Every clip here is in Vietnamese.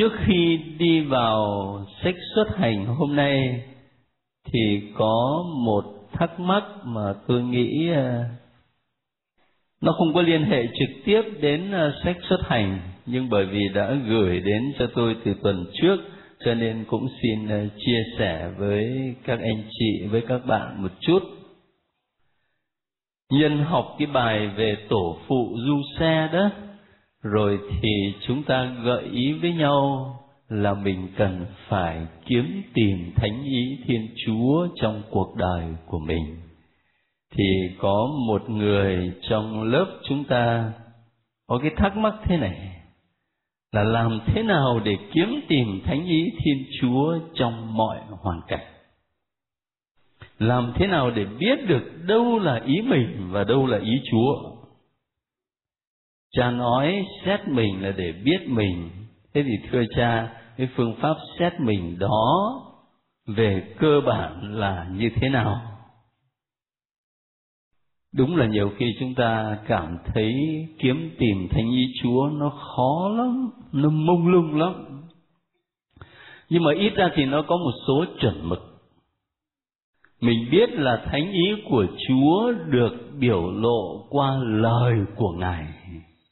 trước khi đi vào sách xuất hành hôm nay, thì có một thắc mắc mà tôi nghĩ ờ, nó không có liên hệ trực tiếp đến ờ, sách xuất hành, nhưng bởi vì đã gửi đến cho tôi từ tuần trước, cho nên cũng xin ờ, chia sẻ với các anh chị, với các bạn một chút. Nhân học cái bài về tổ phụ du xe đó rồi thì chúng ta gợi ý với nhau là mình cần phải kiếm tìm thánh ý thiên chúa trong cuộc đời của mình. Thì có một người trong lớp chúng ta có cái thắc mắc thế này, là làm thế nào để kiếm tìm thánh ý thiên chúa trong mọi hoàn cảnh? Làm thế nào để biết được đâu là ý mình và đâu là ý chúa? Cha nói xét mình là để biết mình. Thế thì thưa cha, cái phương pháp xét mình đó về cơ bản là như thế nào? Đúng là nhiều khi chúng ta cảm thấy kiếm tìm thánh ý chúa nó khó lắm, nó mông lung lắm. Nhưng mà ít ra thì nó có một số chuẩn mực. Mình biết là thánh ý của chúa được biểu lộ qua lời của ngài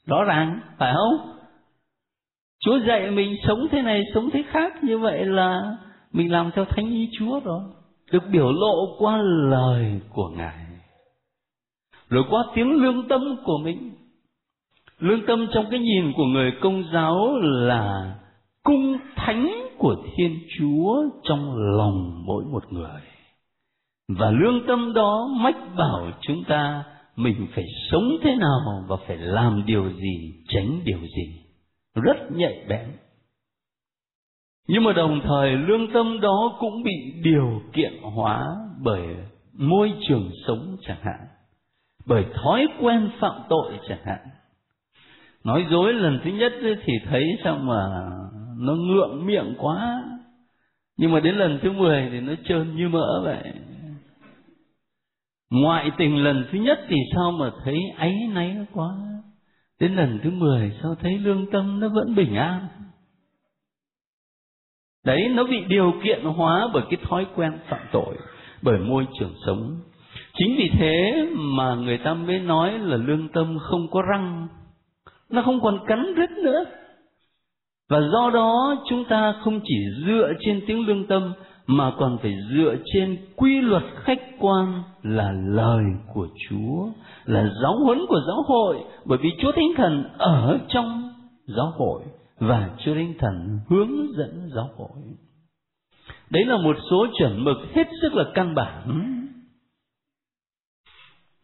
rõ ràng, phải không? Chúa dạy mình sống thế này, sống thế khác như vậy là mình làm theo thánh ý chúa rồi. Được biểu lộ qua lời của ngài, rồi qua tiếng lương tâm của mình. Lương tâm trong cái nhìn của người công giáo là cung thánh của thiên chúa trong lòng mỗi một người. Và lương tâm đó mách bảo chúng ta mình phải sống thế nào và phải làm điều gì, tránh điều gì. Rất nhạy bén. Nhưng mà đồng thời, lương tâm đó cũng bị điều kiện hóa bởi môi trường sống chẳng hạn, bởi thói quen phạm tội chẳng hạn. Nói dối lần thứ nhất thì thấy sao mà nó ngượng miệng quá. Nhưng mà đến lần thứ mười thì nó trơn như mỡ vậy ngoại tình lần thứ nhất thì sao mà thấy áy náy quá? Đến lần thứ mười sao thấy lương tâm nó vẫn bình an? Đấy, nó bị điều kiện hóa bởi cái thói quen phạm tội, bởi môi trường sống. Chính vì thế mà người ta mới nói là lương tâm không có răng, nó không còn cắn rứt nữa. Và do đó chúng ta không chỉ dựa trên tiếng lương tâm mà còn phải dựa trên quy luật khách quan là lời của Chúa, là giáo huấn của giáo hội, bởi vì Chúa Thánh Thần ở trong giáo hội và Chúa Thánh Thần hướng dẫn giáo hội. Đấy là một số chuẩn mực hết sức là căn bản.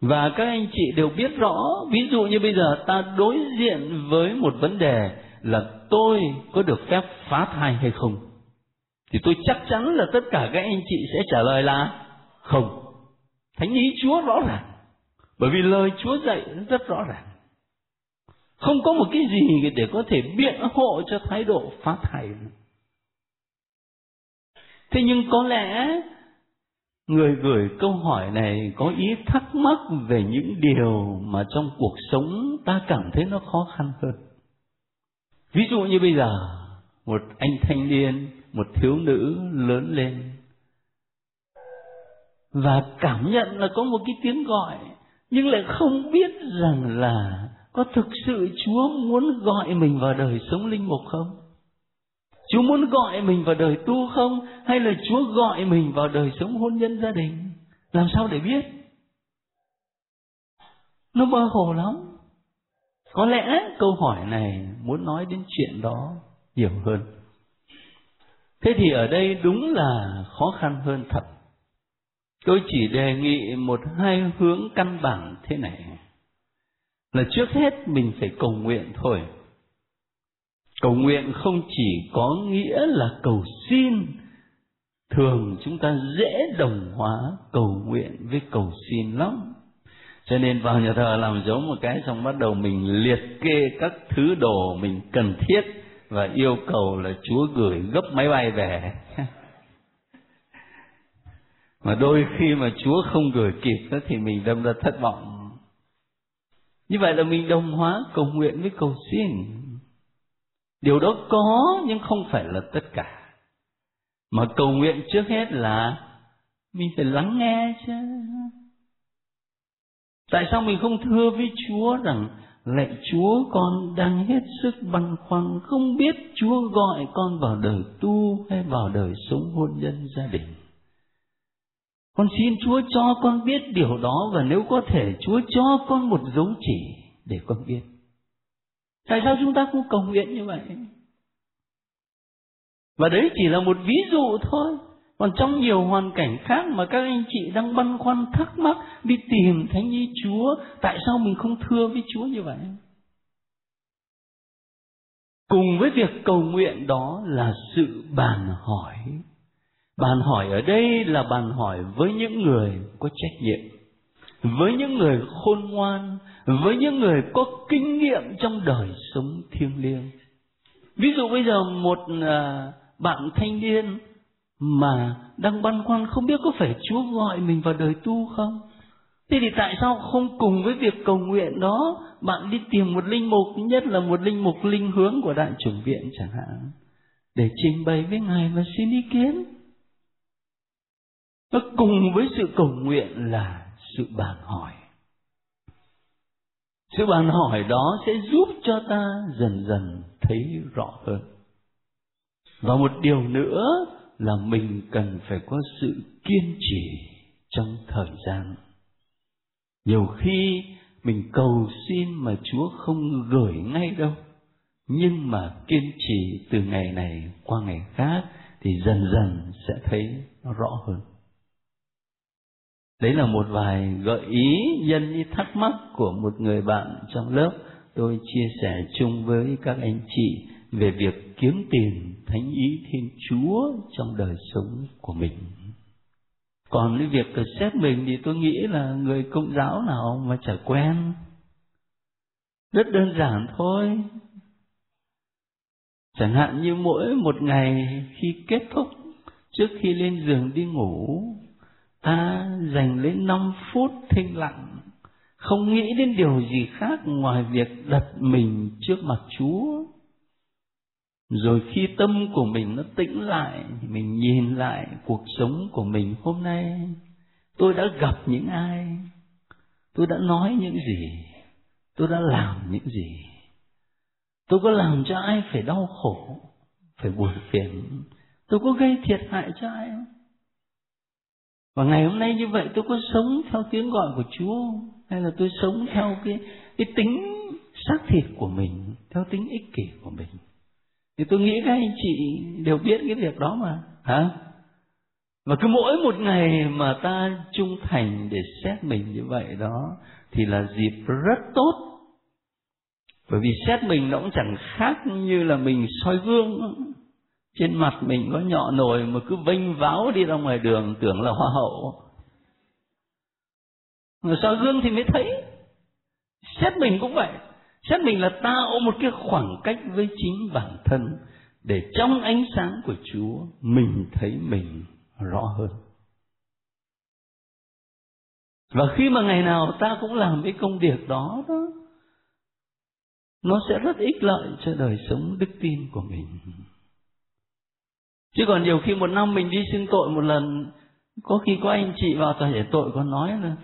Và các anh chị đều biết rõ, ví dụ như bây giờ ta đối diện với một vấn đề là tôi có được phép phá thai hay không? Thì tôi chắc chắn là tất cả các anh chị sẽ trả lời là không. Thánh ý chúa rõ ràng. Bởi vì lời chúa dạy rất rõ ràng. Không có một cái gì để có thể biện hộ cho thái độ phá thầy. thế nhưng có lẽ người gửi câu hỏi này có ý thắc mắc về những điều mà trong cuộc sống ta cảm thấy nó khó khăn hơn. Ví dụ như bây giờ, một anh thanh niên một thiếu nữ lớn lên và cảm nhận là có một cái tiếng gọi, nhưng lại không biết rằng là có thực sự Chúa muốn gọi mình vào đời sống linh mục không? Chúa muốn gọi mình vào đời tu không? Hay là Chúa gọi mình vào đời sống hôn nhân gia đình? Làm sao để biết? Nó mơ hồ lắm. Có lẽ câu hỏi này muốn nói đến chuyện đó nhiều hơn thế thì ở đây đúng là khó khăn hơn thật. Tôi chỉ đề nghị một hai hướng căn bản thế này. Là trước hết mình phải cầu nguyện thôi. Cầu nguyện không chỉ có nghĩa là cầu xin, thường chúng ta dễ đồng hóa cầu nguyện với cầu xin lắm. Cho nên vào nhà thờ làm giống một cái xong bắt đầu mình liệt kê các thứ đồ mình cần thiết và yêu cầu là Chúa gửi gấp máy bay về. mà đôi khi mà Chúa không gửi kịp đó thì mình đâm ra thất vọng. Như vậy là mình đồng hóa cầu nguyện với cầu xin. điều đó có nhưng không phải là tất cả mà cầu nguyện trước hết là mình phải lắng nghe chứ tại sao mình không thưa với chúa rằng lạy chúa, con đang hết sức băn khoăn không biết chúa gọi con vào đời tu hay vào đời sống hôn nhân gia đình. Con xin chúa cho con biết điều đó và nếu có thể, chúa cho con một dấu chỉ để con biết. Tại sao chúng ta không cầu nguyện như vậy? Và đấy chỉ là một ví dụ thôi còn trong nhiều hoàn cảnh khác mà các anh chị đang băn khoăn, thắc mắc đi tìm thánh ý chúa, tại sao mình không thưa với chúa như vậy? Cùng với việc cầu nguyện đó là sự bàn hỏi. Bàn hỏi ở đây là bàn hỏi với những người có trách nhiệm, với những người khôn ngoan, với những người có kinh nghiệm trong đời sống thiêng liêng. Ví dụ bây giờ một à, bạn thanh niên mà đang băn khoăn không biết có phải Chúa gọi mình vào đời tu không? Thế thì tại sao không cùng với việc cầu nguyện đó, bạn đi tìm một linh mục, nhất là một linh mục linh hướng của đại chủng viện chẳng hạn, để trình bày với ngài và xin ý kiến? Nó cùng với sự cầu nguyện là sự bàn hỏi. Sự bàn hỏi đó sẽ giúp cho ta dần dần thấy rõ hơn. Và một điều nữa là mình cần phải có sự kiên trì trong thời gian. Nhiều khi mình cầu xin mà chúa không gửi ngay đâu, nhưng mà kiên trì từ ngày này qua ngày khác thì dần dần sẽ thấy nó rõ hơn. Đấy là một vài gợi ý nhân như thắc mắc của một người bạn trong lớp. Tôi chia sẻ chung với các anh chị về việc kiếm tìm thánh ý thiên chúa trong đời sống của mình. Còn cái việc xét mình thì tôi nghĩ là người công giáo nào mà chả quen. Rất đơn giản thôi. Chẳng hạn như mỗi một ngày khi kết thúc, trước khi lên giường đi ngủ, ta dành lên năm phút thinh lặng, không nghĩ đến điều gì khác ngoài việc đặt mình trước mặt chúa rồi khi tâm của mình nó tĩnh lại, mình nhìn lại cuộc sống của mình hôm nay, tôi đã gặp những ai? Tôi đã nói những gì? Tôi đã làm những gì? Tôi có làm cho ai phải đau khổ, phải buồn phiền? Tôi có gây thiệt hại cho ai không? Và ngày hôm nay như vậy tôi có sống theo tiếng gọi của chúa hay là tôi sống theo cái cái tính xác thịt của mình, theo tính ích kỷ của mình? Thì tôi nghĩ các anh chị đều biết cái việc đó mà, hả? Và cứ mỗi một ngày mà ta trung thành để xét mình như vậy đó, thì là dịp rất tốt. Bởi vì xét mình nó cũng chẳng khác như là mình soi gương. Trên mặt mình có nhọ nồi mà cứ vênh váo đi ra ngoài đường, tưởng là hoa hậu. Mà soi gương thì mới thấy. Xét mình cũng vậy xét mình là ta ôm một cái khoảng cách với chính bản thân để trong ánh sáng của chúa mình thấy mình rõ hơn. Và khi mà ngày nào ta cũng làm cái công việc đó đó, nó sẽ rất ích lợi cho đời sống đức tin của mình. Chứ còn nhiều khi một năm mình đi xưng tội một lần, có khi có anh chị vào tòa giải tội còn nói là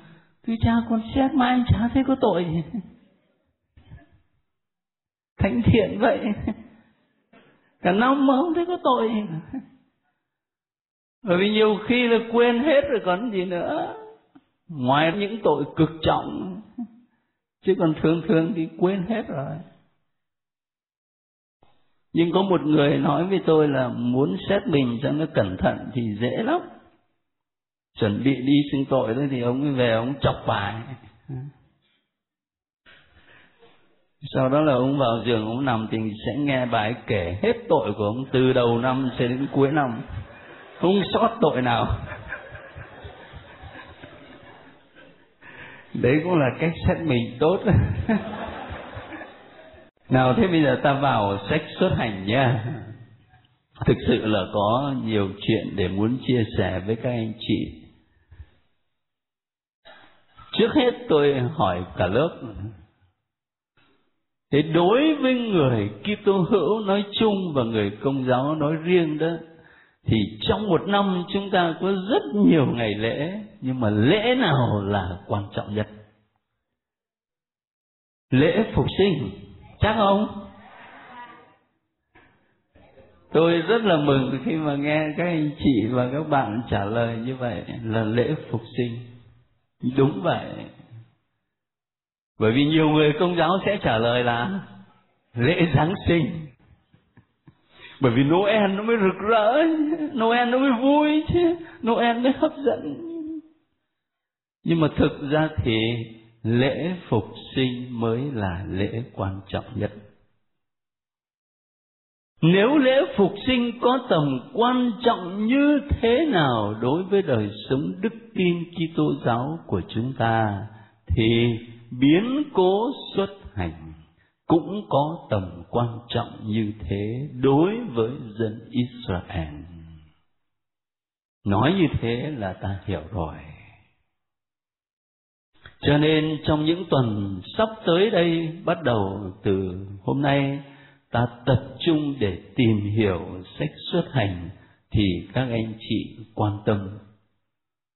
thưa cha con xét mà anh chả thấy có tội gì thánh thiện vậy. Cả năm mà không thấy có tội. Bởi vì nhiều khi là quên hết rồi còn gì nữa. Ngoài những tội cực trọng, chứ còn thường thường thì quên hết rồi. Nhưng có một người nói với tôi là muốn xét mình cho nó cẩn thận thì dễ lắm. Chuẩn bị đi xưng tội thôi thì ông về ông chọc bài sau đó là ông vào giường, ông nằm thì sẽ nghe bài kể hết tội của ông từ đầu năm cho đến cuối năm. Không sót tội nào. Đấy cũng là cách xét mình tốt. Nào, thế bây giờ ta vào sách xuất hành nha thực sự là có nhiều chuyện để muốn chia sẻ với các anh chị. Trước hết tôi hỏi cả lớp thế đối với người Kitô hữu nói chung và người công giáo nói riêng đó, thì trong một năm chúng ta có rất nhiều ngày lễ, nhưng mà lễ nào là quan trọng nhất? Lễ phục sinh, chắc không? Tôi rất là mừng khi mà nghe các anh chị và các bạn trả lời như vậy, là lễ phục sinh. Đúng vậy bởi vì nhiều người công giáo sẽ trả lời là lễ giáng sinh. Bởi vì Noel nó mới rực rỡ, Noel nó mới vui chứ, Noel mới hấp dẫn. Nhưng mà thực ra thì lễ phục sinh mới là lễ quan trọng nhất. Nếu lễ phục sinh có tầm quan trọng như thế nào đối với đời sống đức tin Kitô giáo của chúng ta, thì biến cố xuất hành cũng có tầm quan trọng như thế đối với dân Israel. Nói như thế là ta hiểu rồi. Cho nên trong những tuần sắp tới đây, bắt đầu từ hôm nay, ta tập trung để tìm hiểu sách xuất hành thì các anh chị quan tâm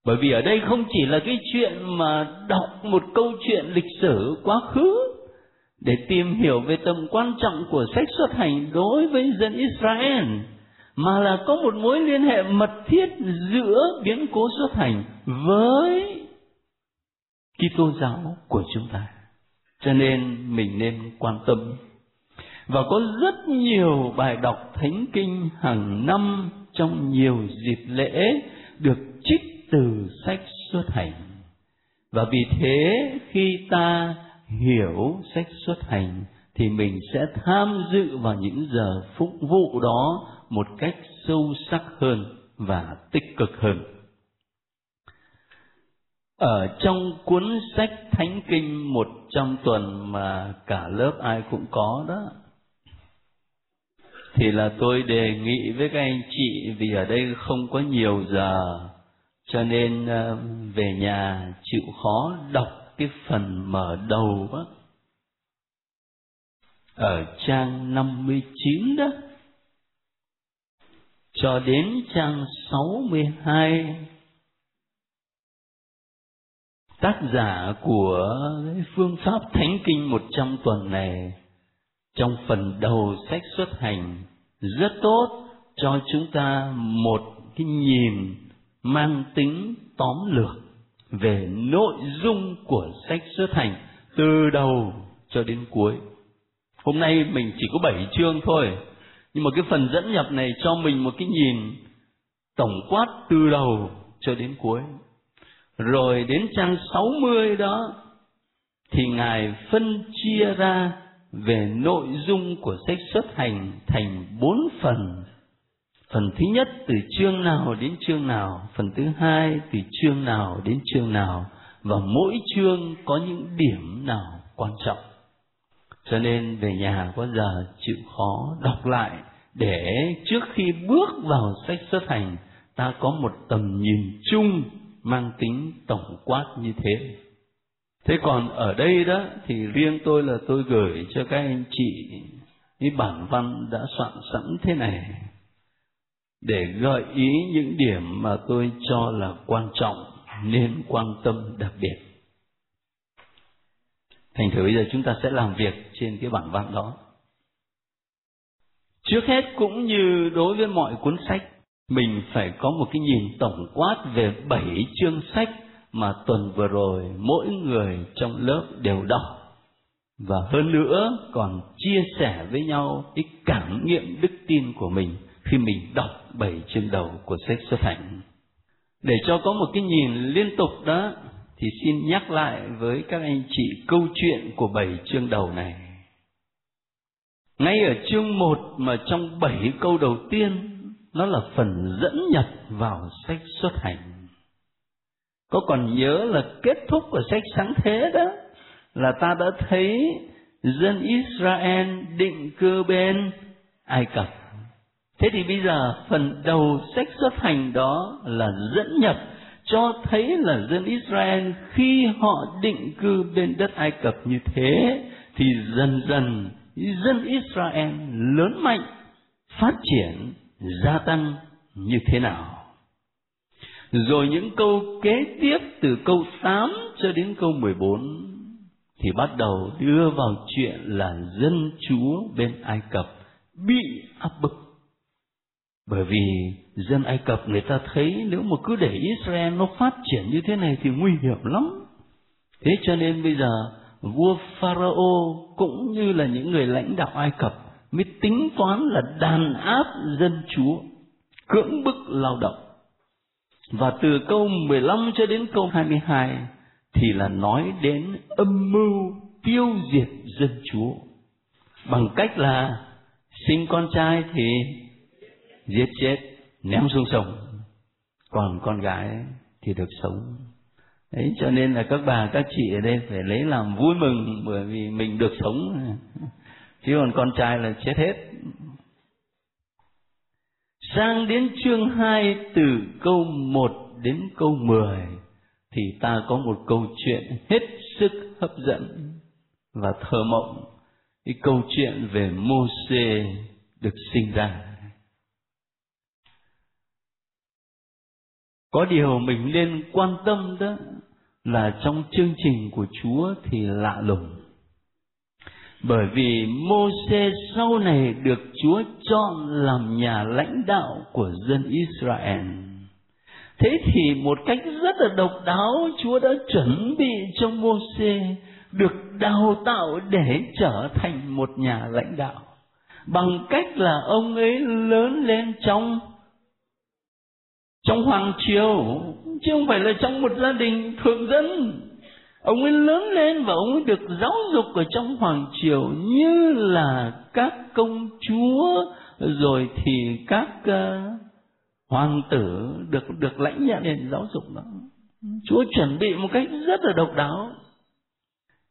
bởi vì ở đây không chỉ là cái chuyện mà đọc một câu chuyện lịch sử quá khứ để tìm hiểu về tầm quan trọng của sách xuất hành đối với dân Israel, mà là có một mối liên hệ mật thiết giữa biến cố xuất hành với Kitô giáo của chúng ta. Cho nên mình nên quan tâm và có rất nhiều bài đọc thánh kinh hàng năm trong nhiều dịp lễ được trích từ sách xuất hành. Và vì thế, khi ta hiểu sách xuất hành, thì mình sẽ tham dự vào những giờ phục vụ đó một cách sâu sắc hơn và tích cực hơn. Ở trong cuốn sách thánh kinh một trăm tuần mà cả lớp ai cũng có đó, thì là tôi đề nghị với các anh chị vì ở đây không có nhiều giờ cho nên ờ, về nhà chịu khó đọc cái phần mở đầu đó. Ở trang 59 đó, cho đến trang 62 tác giả của phương pháp thánh kinh 100 tuần này, trong phần đầu sách xuất hành rất tốt cho chúng ta một cái nhìn mang tính tóm lược về nội dung của sách xuất hành từ đầu cho đến cuối. Hôm nay mình chỉ có 7 chương thôi, nhưng mà cái phần dẫn nhập này cho mình một cái nhìn tổng quát từ đầu cho đến cuối. Rồi đến trang 60 đó thì Ngài phân chia ra về nội dung của sách xuất hành thành bốn phần phần thứ nhất từ chương nào đến chương nào, phần thứ hai từ chương nào đến chương nào, và mỗi chương có những điểm nào quan trọng. Cho nên về nhà có giờ chịu khó đọc lại để trước khi bước vào sách xuất hành, ta có một tầm nhìn chung mang tính tổng quát như thế. Thế còn ở đây đó thì riêng tôi là tôi gửi cho các anh chị, cái bản văn đã soạn sẵn thế này để gợi ý những điểm mà tôi cho là quan trọng nên quan tâm đặc biệt. Thành thử bây giờ chúng ta sẽ làm việc trên cái bản văn đó. Trước hết cũng như đối với mọi cuốn sách, mình phải có một cái nhìn tổng quát về bảy chương sách mà tuần vừa rồi mỗi người trong lớp đều đọc. Và hơn nữa còn chia sẻ với nhau cái cảm nghiệm đức tin của mình khi mình đọc bảy chương đầu của sách xuất hành. Để cho có một cái nhìn liên tục đó, thì xin nhắc lại với các anh chị câu chuyện của bảy chương đầu này. Ngay ở chương một mà trong bảy câu đầu tiên, nó là phần dẫn nhập vào sách xuất hành. Có còn nhớ là kết thúc của sách sáng thế đó, là ta đã thấy dân Israel định cư bên Ai Cập. Thế thì bây giờ phần đầu sách xuất hành đó là dẫn nhập cho thấy là dân Israel khi họ định cư bên đất Ai Cập như thế thì dần dần dân Israel lớn mạnh, phát triển, gia tăng như thế nào. Rồi những câu kế tiếp từ câu 8 cho đến câu 14 thì bắt đầu đưa vào chuyện là dân chúa bên Ai Cập bị áp bức. Bởi vì dân Ai Cập người ta thấy nếu mà cứ để Israel nó phát triển như thế này thì nguy hiểm lắm. Thế cho nên bây giờ vua Pharaoh cũng như là những người lãnh đạo Ai Cập mới tính toán là đàn áp dân chúa, cưỡng bức lao động. Và từ câu 15 cho đến câu 22 thì là nói đến âm mưu tiêu diệt dân chúa bằng cách là sinh con trai thì giết chết, ném xuống sông. Còn con gái thì được sống. Đấy, cho nên là các bà, các chị ở đây phải lấy làm vui mừng bởi vì mình được sống. Chứ còn con trai là chết hết. Sang đến chương 2 từ câu 1 đến câu 10 thì ta có một câu chuyện hết sức hấp dẫn và thơ mộng. Cái câu chuyện về Môsê được sinh ra. Có điều mình nên quan tâm đó là trong chương trình của Chúa thì lạ lùng. Bởi vì Môse sau này được Chúa chọn làm nhà lãnh đạo của dân Israel. Thế thì một cách rất là độc đáo, Chúa đã chuẩn bị cho Môse được đào tạo để trở thành một nhà lãnh đạo. Bằng cách là ông ấy lớn lên trong trong hoàng triều chứ không phải là trong một gia đình thượng dân. Ông ấy lớn lên và ông ấy được giáo dục ở trong hoàng triều như là các công chúa rồi thì các uh, hoàng tử được được lãnh nhận nền giáo dục đó. Chúa chuẩn bị một cách rất là độc đáo.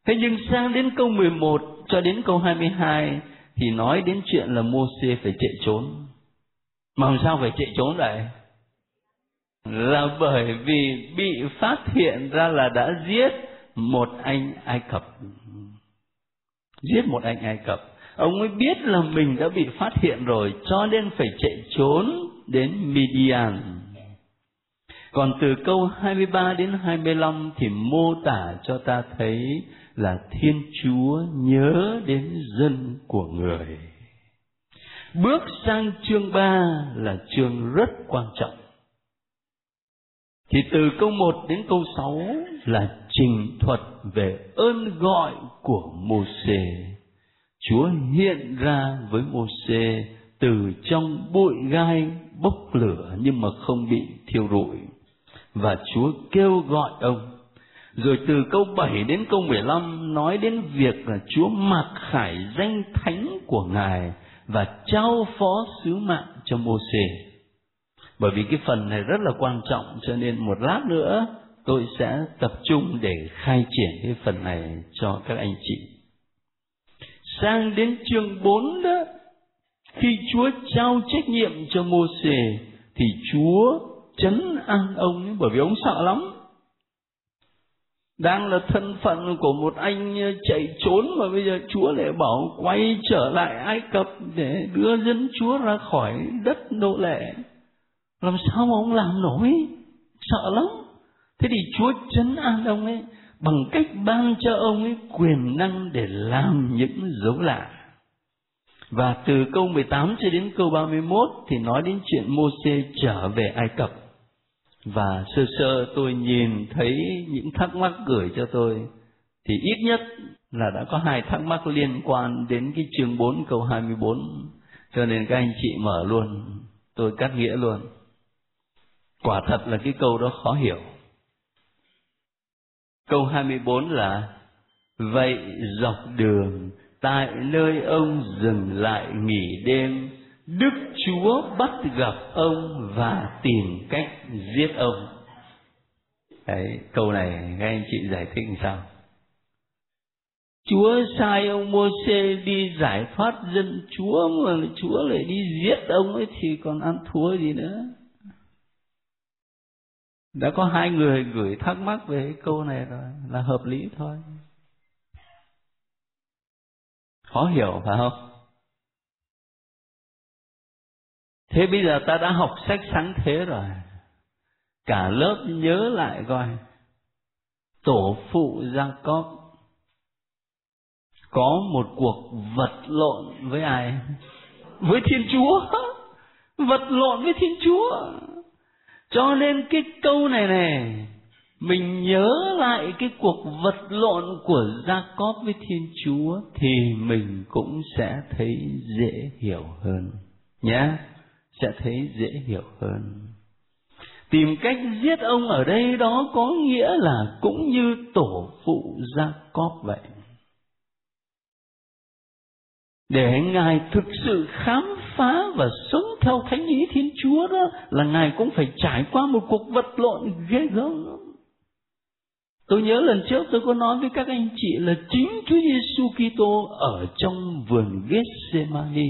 Thế nhưng sang đến câu 11 cho đến câu 22 thì nói đến chuyện là Môsê phải chạy trốn. Mà làm sao phải chạy trốn vậy là bởi vì bị phát hiện ra là đã giết một anh Ai Cập. Giết một anh Ai Cập. Ông ấy biết là mình đã bị phát hiện rồi, cho nên phải chạy trốn đến Midian. Còn từ câu 23 đến 25 thì mô tả cho ta thấy là Thiên Chúa nhớ đến dân của người. Bước sang chương 3 là chương rất quan trọng thì từ câu 1 đến câu 6 là trình thuật về ơn gọi của Môsê. Chúa hiện ra với Môsê từ trong bụi gai bốc lửa nhưng mà không bị thiêu rụi. Và Chúa kêu gọi ông. Rồi từ câu 7 đến câu 15 nói đến việc là Chúa mặc khải danh thánh của Ngài và trao phó sứ mạng cho Môsê bởi vì cái phần này rất là quan trọng cho nên một lát nữa tôi sẽ tập trung để khai triển cái phần này cho các anh chị. Sang đến chương 4 đó khi Chúa trao trách nhiệm cho Mô-xê thì Chúa chấn an ông ấy, bởi vì ông sợ lắm. Đang là thân phận của một anh chạy trốn mà bây giờ Chúa lại bảo quay trở lại Ai Cập để đưa dân Chúa ra khỏi đất nô lệ làm sao mà ông làm nổi? Sợ lắm. Thế thì chúa chấn an ông ấy bằng cách ban cho ông ấy quyền năng để làm những dấu lạ. Và từ câu 18 cho đến câu 31 thì nói đến chuyện Môsê trở về Ai Cập. Và sơ sơ tôi nhìn thấy những thắc mắc gửi cho tôi thì ít nhất là đã có hai thắc mắc liên quan đến cái chương 4 câu 24 cho nên các anh chị mở luôn, tôi cắt nghĩa luôn quả thật là cái câu đó khó hiểu. Câu 24 là vậy dọc đường tại nơi ông dừng lại nghỉ đêm đức chúa bắt gặp ông và tìm cách giết ông. Đấy, câu này các anh chị giải thích làm sao? Chúa sai ông Môsê đi giải thoát dân Chúa mà Chúa lại đi giết ông ấy thì còn ăn thua gì nữa? Đã có hai người gửi thắc mắc về câu này rồi, là hợp lý thôi. Khó hiểu, phải không? Thế bây giờ ta đã học sách sáng thế rồi. Cả lớp nhớ lại coi. Tổ phụ giang có có một cuộc vật lộn với ai? Với thiên chúa. Vật lộn với thiên chúa cho nên cái câu này này mình nhớ lại cái cuộc vật lộn của gia cóp với thiên chúa thì mình cũng sẽ thấy dễ hiểu hơn nhé sẽ thấy dễ hiểu hơn. Tìm cách giết ông ở đây đó có nghĩa là cũng như tổ phụ gia cóp vậy. Để ngài thực sự khám phá và sống theo thánh ý thiên chúa đó là ngài cũng phải trải qua một cuộc vật lộn ghê gớm Tôi nhớ lần trước tôi có nói với các anh chị là chính Chúa Giêsu Kitô ở trong vườn Gethsemane,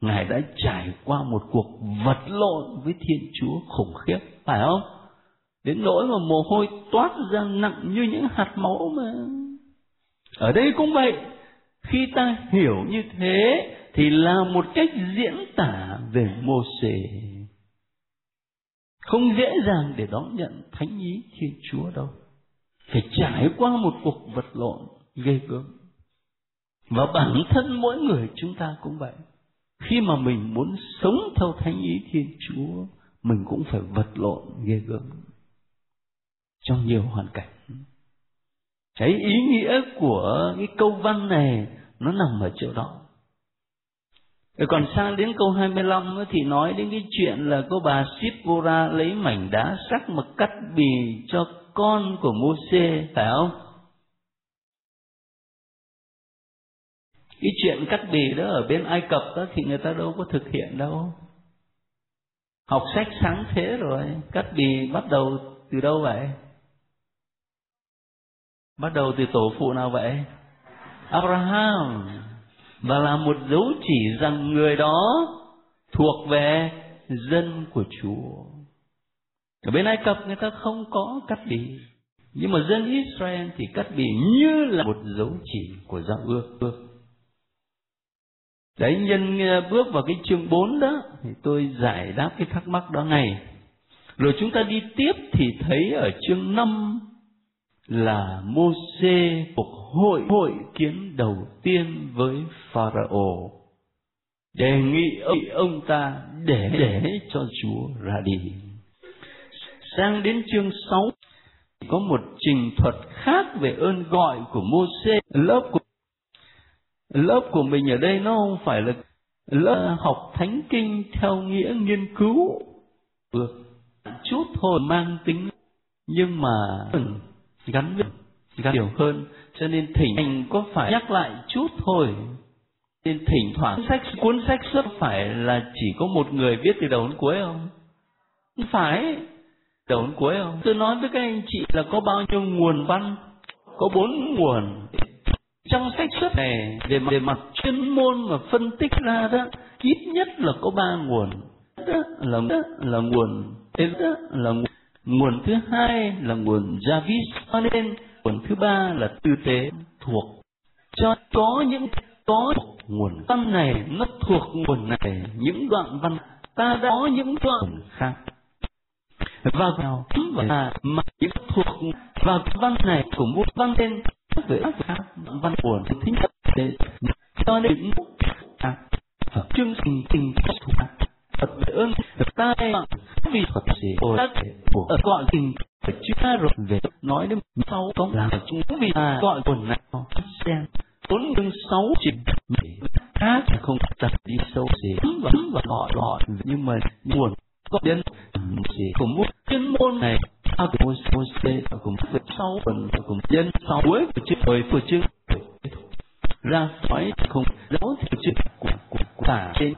Ngài đã trải qua một cuộc vật lộn với Thiên Chúa khủng khiếp, phải không? Đến nỗi mà mồ hôi toát ra nặng như những hạt máu mà. Ở đây cũng vậy, khi ta hiểu như thế, thì là một cách diễn tả về mô xê không dễ dàng để đón nhận thánh ý thiên chúa đâu. Phải trải qua một cuộc vật lộn, ghê gớm. Và bản thân mỗi người chúng ta cũng vậy. Khi mà mình muốn sống theo thánh ý thiên chúa, mình cũng phải vật lộn, ghê gớm. Trong nhiều hoàn cảnh cái ý nghĩa của cái câu văn này nó nằm ở chỗ đó rồi còn sang đến câu 25 thì nói đến cái chuyện là cô bà Sipora lấy mảnh đá sắc mà cắt bì cho con của Môse phải không? Cái chuyện cắt bì đó ở bên Ai Cập đó thì người ta đâu có thực hiện đâu. Học sách sáng thế rồi, cắt bì bắt đầu từ đâu vậy? Bắt đầu từ tổ phụ nào vậy? Abraham và là một dấu chỉ rằng người đó thuộc về dân của Chúa. Ở bên Ai Cập người ta không có cắt bì, nhưng mà dân Israel thì cắt bì như là một dấu chỉ của giao ước. Đấy nhân ờ, bước vào cái chương 4 đó thì tôi giải đáp cái thắc mắc đó ngay. Rồi chúng ta đi tiếp thì thấy ở chương 5 là Môse phục hội hội kiến đầu tiên với Pharaoh đề nghị ông, ông ta để để cho Chúa ra đi. Sang đến chương 6 có một trình thuật khác về ơn gọi của Môse lớp của lớp của mình ở đây nó không phải là lớp học thánh kinh theo nghĩa nghiên cứu. Được chút thôi mang tính nhưng mà gắn với gắn nhiều hơn. Cho nên thỉnh anh có phải nhắc lại chút thôi. Nên thỉnh thoảng sách cuốn sách xuất phải là chỉ có một người viết từ đầu đến cuối không? Không phải. Đầu đến cuối không? Tôi nói với các anh chị là có bao nhiêu nguồn văn có bốn nguồn. Trong sách xuất này về mặt, về mặt chuyên môn mà phân tích ra đó ít nhất là có ba nguồn. Đó là đó là nguồn đó là nguồn nguồn thứ hai là nguồn Javis cho nên nguồn thứ ba là tư tế thuộc. Cho có những có nguồn văn này nó thuộc nguồn này những đoạn văn ta đã có những đoạn khác. Và vào và mà những thuộc và văn này của một văn tên với khác văn buồn thứ nhất để cho nên à, chương trình tình thuộc Phật ơn ta vì Phật gì của của gọi tình chưa rồi. Về nói đến sau có là chúng vì à. Gọi quần này. Xem. Bốn chương sáu chỉ khác không tập đi sâu gì và và gọi gọi nhưng mà buồn có đến gì cũng muốn chuyên môn. Này ta cũng muốn muốn sẽ cũng việc sau phần cũng dân sau cuối của chữ hồi của chữ. Ra khỏi không giáo thì chữ của của ta trên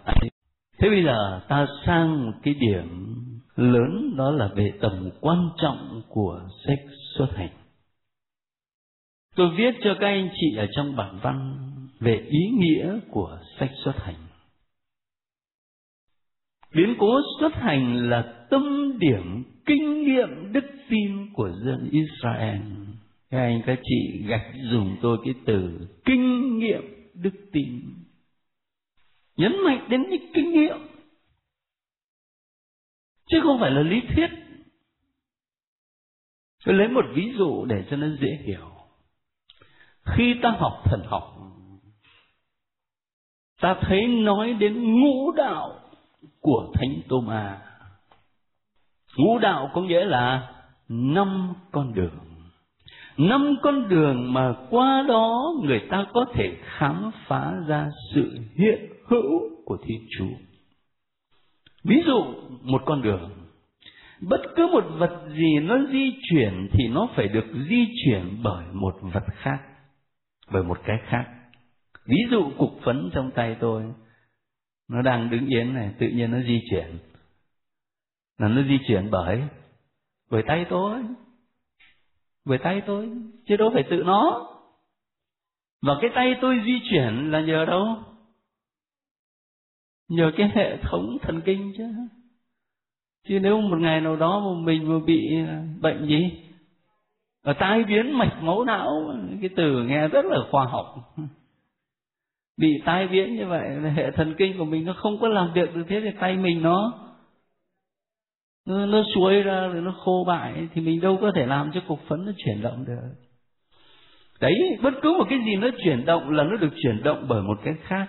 thế bây giờ ta sang một cái điểm lớn, đó là về tầm quan trọng của sách xuất hành. Tôi viết cho các anh chị ở trong bản văn về ý nghĩa của sách xuất hành. Biến cố xuất hành là tâm điểm kinh nghiệm đức tin của dân Israel. Các anh, các chị gạch dùng tôi cái từ kinh nghiệm đức tin nhấn mạnh đến những kinh nghiệm. Chứ không phải là lý thuyết. Tôi lấy một ví dụ để cho nó dễ hiểu. Khi ta học thần học, ta thấy nói đến ngũ đạo của thánh tô ma. Ngũ đạo có nghĩa là năm con đường năm con đường mà qua đó người ta có thể khám phá ra sự hiện hữu của thiên chúa. Ví dụ, một con đường. Bất cứ một vật gì nó di chuyển thì nó phải được di chuyển bởi một vật khác, bởi một cái khác. Ví dụ, cục phấn trong tay tôi, nó đang đứng yên này, tự nhiên nó di chuyển. Là nó di chuyển bởi bởi tay tôi bởi tay tôi, chứ đâu phải tự nó. Và cái tay tôi di chuyển là nhờ đâu? Nhờ cái hệ thống thần kinh chứ. Chứ nếu một ngày nào đó mà mình mà bị à, bệnh gì ở tai biến mạch máu não, cái từ nghe rất là khoa học. Bị tai biến như vậy, hệ thần kinh của mình nó không có làm việc được thế thì tay mình nó nó, nó xuôi ra rồi nó khô bại thì mình đâu có thể làm cho cục phấn nó chuyển động được. Đấy bất cứ một cái gì nó chuyển động là nó được chuyển động bởi một cái khác.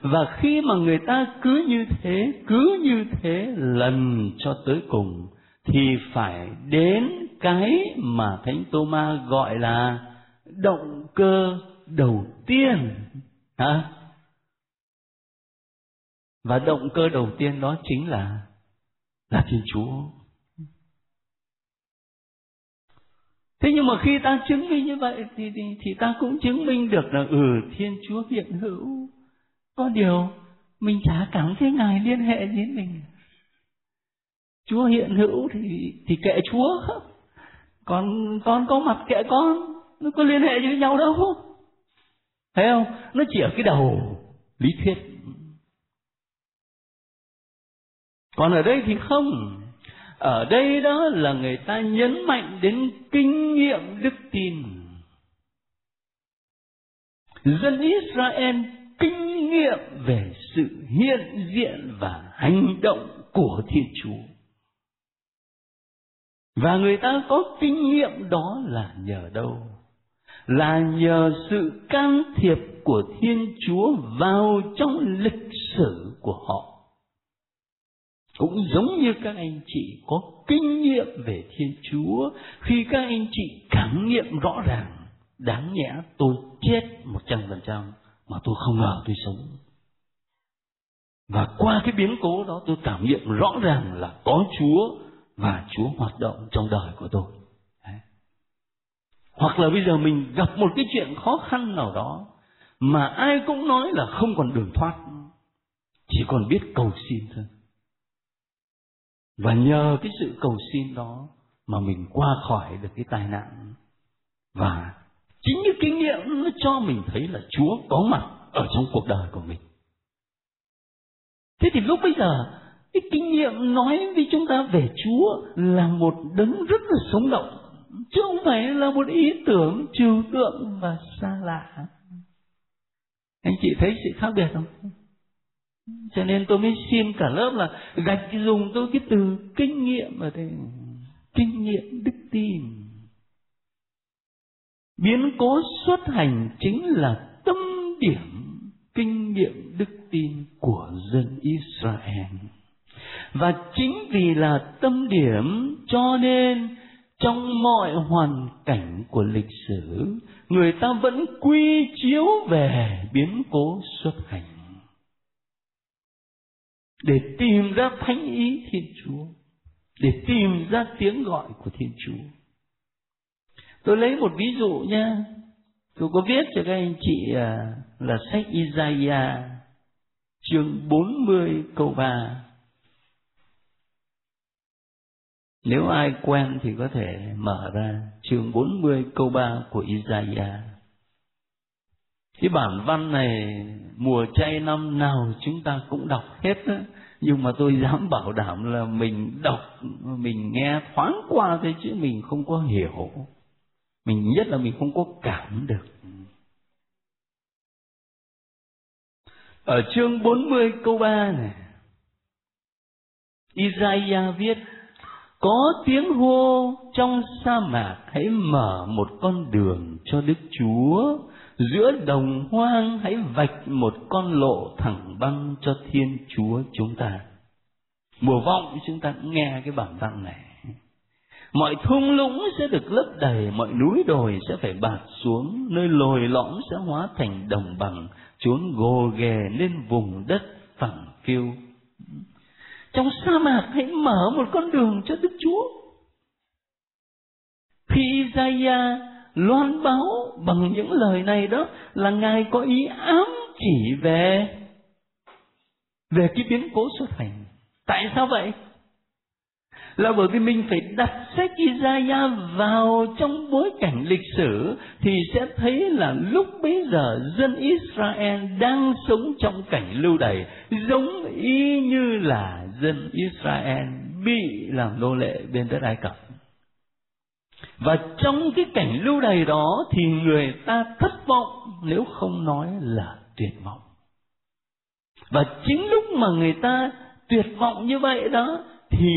Và khi mà người ta cứ như thế cứ như thế lần cho tới cùng thì phải đến cái mà thánh tô ma gọi là động cơ đầu tiên. Hả? Và động cơ đầu tiên đó chính là là thiên chúa. Thế nhưng mà khi ta chứng minh như vậy thì, thì thì ta cũng chứng minh được là ừ thiên chúa hiện hữu. Có điều mình chả cảm thấy ngài liên hệ với mình. Chúa hiện hữu thì thì kệ chúa. Còn con có mặt kệ con nó có liên hệ với nhau đâu. Thấy không? Nó chỉ ở cái đầu lý thuyết. Còn ở đây thì không. Ở đây đó là người ta nhấn mạnh đến kinh nghiệm, đức tin. Dân israel kinh nghiệm về sự hiện diện và hành động của thiên chúa. Và người ta có kinh nghiệm đó là nhờ đâu? Là nhờ sự can thiệp của thiên chúa vào trong lịch sử của họ cũng giống như các anh chị có kinh nghiệm về thiên chúa, khi các anh chị cảm nghiệm rõ ràng, đáng nhẽ tôi chết một trăm phần trăm mà tôi không ngờ tôi sống. Và qua cái biến cố đó tôi cảm nghiệm rõ ràng là có chúa và chúa hoạt động trong đời của tôi. Đấy. hoặc là bây giờ mình gặp một cái chuyện khó khăn nào đó mà ai cũng nói là không còn đường thoát, chỉ còn biết cầu xin thôi và nhờ cái sự cầu xin đó mà mình qua khỏi được cái tai nạn. Và chính cái kinh nghiệm nó cho mình thấy là chúa có mặt ở trong cuộc đời của mình. Thế thì lúc bây giờ, cái kinh nghiệm nói với chúng ta về chúa là một đấng rất là sống động. Chứ không phải là một ý tưởng trừu tượng và xa lạ. Anh chị thấy sự khác biệt không? Cho nên tôi mới xin cả lớp là gạch dùng tôi cái từ kinh nghiệm ở đây kinh nghiệm đức tin. Biến cố xuất hành chính là tâm điểm kinh nghiệm đức tin của dân Israel. Và chính vì là tâm điểm, cho nên trong mọi hoàn cảnh của lịch sử, người ta vẫn quy chiếu về biến cố xuất hành để tìm ra thánh ý thiên chúa. Để tìm ra tiếng gọi của thiên chúa. Tôi lấy một ví dụ nha. Tôi có viết cho các anh chị à, là sách Isaiah, chương 40 câu 3 nếu ai quen thì có thể mở ra chương 40 câu 3 của Isaiah. Cái bản văn này mùa chay năm nào chúng ta cũng đọc hết đó. nhưng mà tôi dám bảo đảm là mình đọc mình nghe thoáng qua thôi chứ mình không có hiểu. Mình nhất là mình không có cảm được. Ở chương 40 câu 3 này, Isaiah viết, có tiếng hô trong sa mạc hãy mở một con đường cho Đức Chúa, giữa đồng hoang hãy vạch một con lộ thẳng băng cho Thiên Chúa chúng ta. Mùa vọng chúng ta nghe cái bản văn này. Mọi thung lũng sẽ được lấp đầy, mọi núi đồi sẽ phải bạt xuống, nơi lồi lõm sẽ hóa thành đồng bằng, chốn gồ ghề lên vùng đất phẳng phiêu. Trong sa mạc hãy mở một con đường cho Đức Chúa. Khi Isaiah loan báo bằng những lời này đó là Ngài có ý ám chỉ về về cái biến cố xuất hành. Tại sao vậy? là bởi vì mình phải đặt sách Isaiah vào trong bối cảnh lịch sử thì sẽ thấy là lúc bấy giờ dân Israel đang sống trong cảnh lưu đày, giống y như là dân Israel bị làm nô lệ bên đất Ai Cập. Và trong cái cảnh lưu đày đó thì người ta thất vọng nếu không nói là tuyệt vọng. Và chính lúc mà người ta tuyệt vọng như vậy đó, thì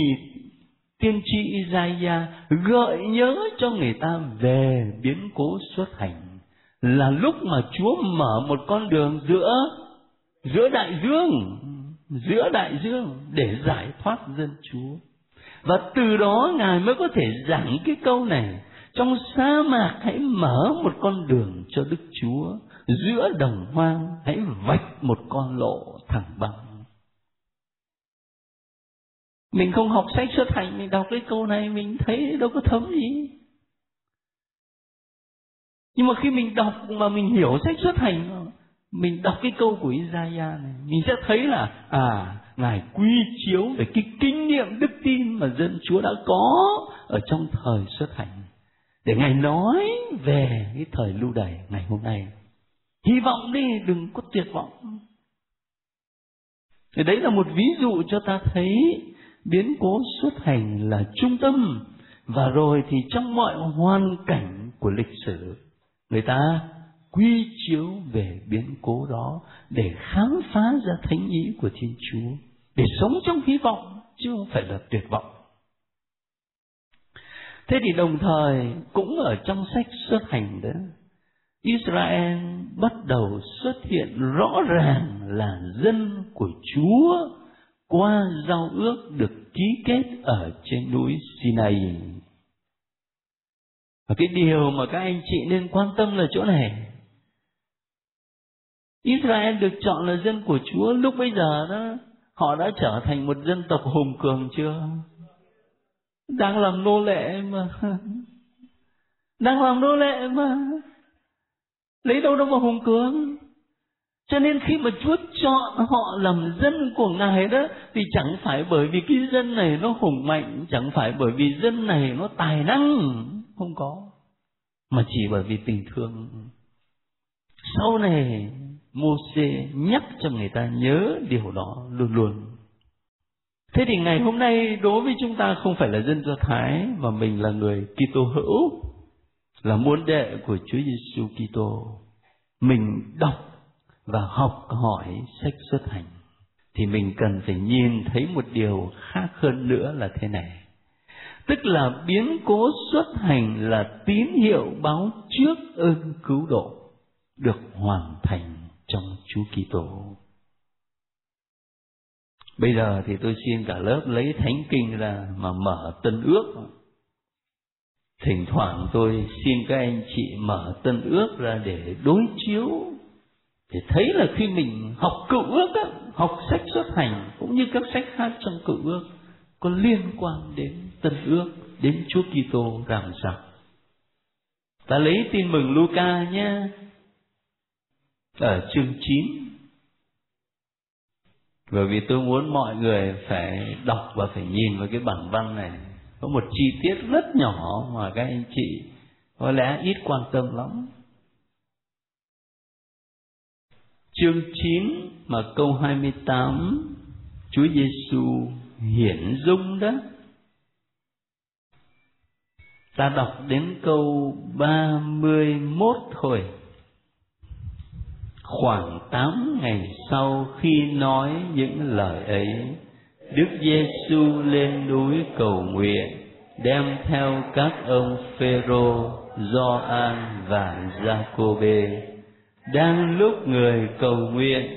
tiên tri Isaiah gợi nhớ cho người ta về biến cố xuất hành là lúc mà Chúa mở một con đường giữa giữa đại dương, giữa đại dương để giải thoát dân Chúa và từ đó ngài mới có thể giảng cái câu này. Trong sa mạc hãy mở một con đường cho Đức Chúa. Giữa đồng hoang hãy vạch một con lộ thẳng bằng mình không học sách xuất hành, mình đọc cái câu này mình thấy đâu có thấm gì. Nhưng mà khi mình đọc mà mình hiểu sách xuất hành, mình đọc cái câu của Isaiah này, mình sẽ thấy là à ngài quy chiếu về cái kinh nghiệm, đức tin mà dân Chúa đã có ở trong thời xuất hành. Để ngài nói về cái thời lưu đày ngày hôm nay. Hy vọng đi, đừng có tuyệt vọng. Thì đấy là một ví dụ cho ta thấy biến cố xuất hành là trung tâm. Và rồi thì trong mọi hoàn cảnh của lịch sử, người ta quy chiếu về biến cố đó để khám phá ra thánh ý của thiên chúa, để sống trong hy vọng, chứ không phải là tuyệt vọng thế thì đồng thời cũng ở trong sách xuất hành đó, Israel bắt đầu xuất hiện rõ ràng là dân của Chúa qua giao ước được ký kết ở trên núi Sinai. Và cái điều mà các anh chị nên quan tâm là chỗ này. Israel được chọn là dân của Chúa lúc bây giờ đó họ đã trở thành một dân tộc hùng cường chưa? Đang làm nô lệ mà. Đang làm nô lệ mà. Lấy đâu đâu mà hùng cường? cho nên khi mà Chúa chọn họ làm dân của Ngài đó thì chẳng phải bởi vì cái dân này nó hùng mạnh, chẳng phải bởi vì dân này nó tài năng, không có, mà chỉ bởi vì tình thương. Sau này Môse nhắc cho người ta nhớ điều đó luôn luôn. Thế thì ngày hôm nay đối với chúng ta không phải là dân Do Thái mà mình là người Kitô hữu, là môn đệ của Chúa Giêsu Kitô. Mình đọc và học hỏi sách xuất hành thì mình cần phải nhìn thấy một điều khác hơn nữa là thế này tức là biến cố xuất hành là tín hiệu báo trước ơn cứu độ được hoàn thành trong Chúa Kitô. Bây giờ thì tôi xin cả lớp lấy thánh kinh ra mà mở tân ước. Thỉnh thoảng tôi xin các anh chị mở tân ước ra để đối chiếu thì thấy là khi mình học cựu ước á, học sách xuất hành cũng như các sách khác trong cựu ước có liên quan đến tân ước đến Chúa Kitô làm sao ta lấy tin mừng Luca nhé ở chương 9 bởi vì tôi muốn mọi người phải đọc và phải nhìn vào cái bản văn này. Có một chi tiết rất nhỏ mà các anh chị có lẽ ít quan tâm lắm. Chương 9 mà câu 28 Chúa Giêsu hiển dung đó. Ta đọc đến câu 31 thôi khoảng tám ngày sau khi nói những lời ấy, đức giêsu lên núi cầu nguyện, đem theo các ông phêrô, gioan và giacôbê, đang lúc người cầu nguyện,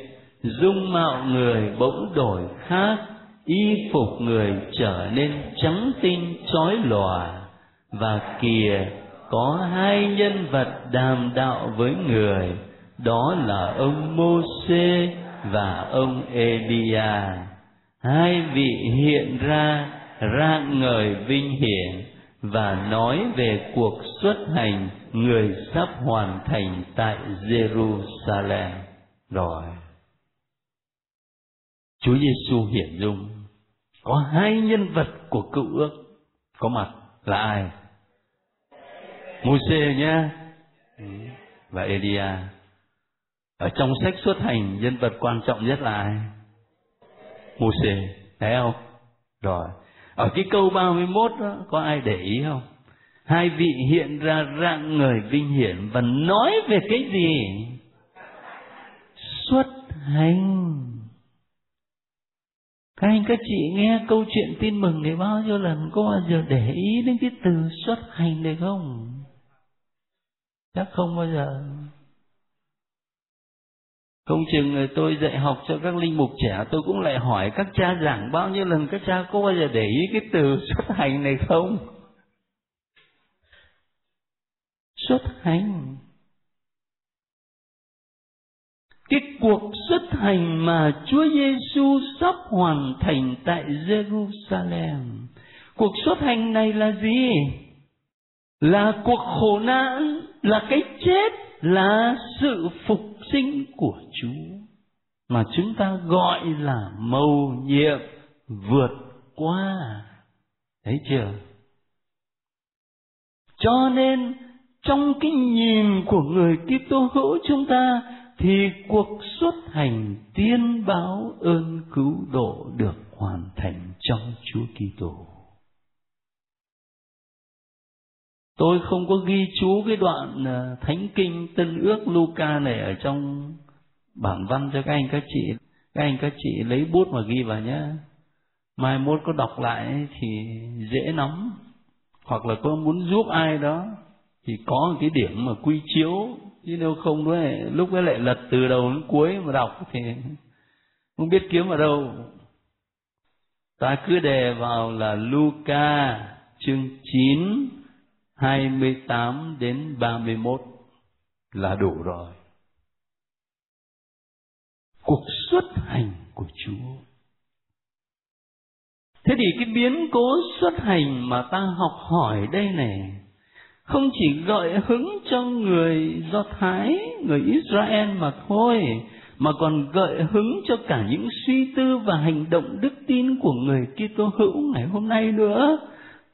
dung mạo người bỗng đổi khác, y phục người trở nên trắng tinh chói lòa, và kìa, có hai nhân vật đàm đạo với người đó là ông Môsê và ông Elia hai vị hiện ra rạng ngời vinh hiển và nói về cuộc xuất hành người sắp hoàn thành tại Jerusalem. Rồi. Chúa Giêsu hiển dung, có hai nhân vật của cựu ước, có mặt là ai? Môsê nhá. Ừ. Và Elia ở trong sách xuất hành, nhân vật quan trọng nhất là ai? Môsê thấy không? Rồi. Ở cái câu 31 đó, có ai để ý không? Hai vị hiện ra rạng người vinh hiển và nói về cái gì? Xuất hành. Các anh, các chị nghe câu chuyện tin mừng này bao nhiêu lần có bao giờ để ý đến cái từ xuất hành này không? Chắc không bao giờ không chừng tôi dạy học cho các linh mục trẻ tôi cũng lại hỏi các cha giảng bao nhiêu lần các cha có bao giờ để ý cái từ xuất hành này không xuất hành cái cuộc xuất hành mà Chúa Giêsu sắp hoàn thành tại Jerusalem. Cuộc xuất hành này là gì? Là cuộc khổ nạn, là cái chết, là sự phục sinh của Chúa mà chúng ta gọi là mầu nhiệm vượt qua. Thấy chưa? Cho nên trong cái nhìn của người Kitô hữu chúng ta thì cuộc xuất hành tiên báo ơn cứu độ được hoàn thành trong Chúa Kitô. Tôi không có ghi chú cái đoạn ờ, Thánh Kinh Tân Ước Luca này ở trong bản văn cho các anh các chị. Các anh các chị lấy bút mà ghi vào nhé. Mai mốt có đọc lại thì dễ nắm. Hoặc là có muốn giúp ai đó thì có một cái điểm mà quy chiếu chứ nếu không đó lúc ấy lại lật từ đầu đến cuối mà đọc thì không biết kiếm ở đâu ta cứ đề vào là Luca, chương 9 28 đến 31 là đủ rồi cuộc xuất hành của Chúa thế thì cái biến cố xuất hành mà ta học hỏi đây này không chỉ gợi hứng cho người Do Thái, người Israel mà thôi, mà còn gợi hứng cho cả những suy tư và hành động đức tin của người Kitô hữu ngày hôm nay nữa.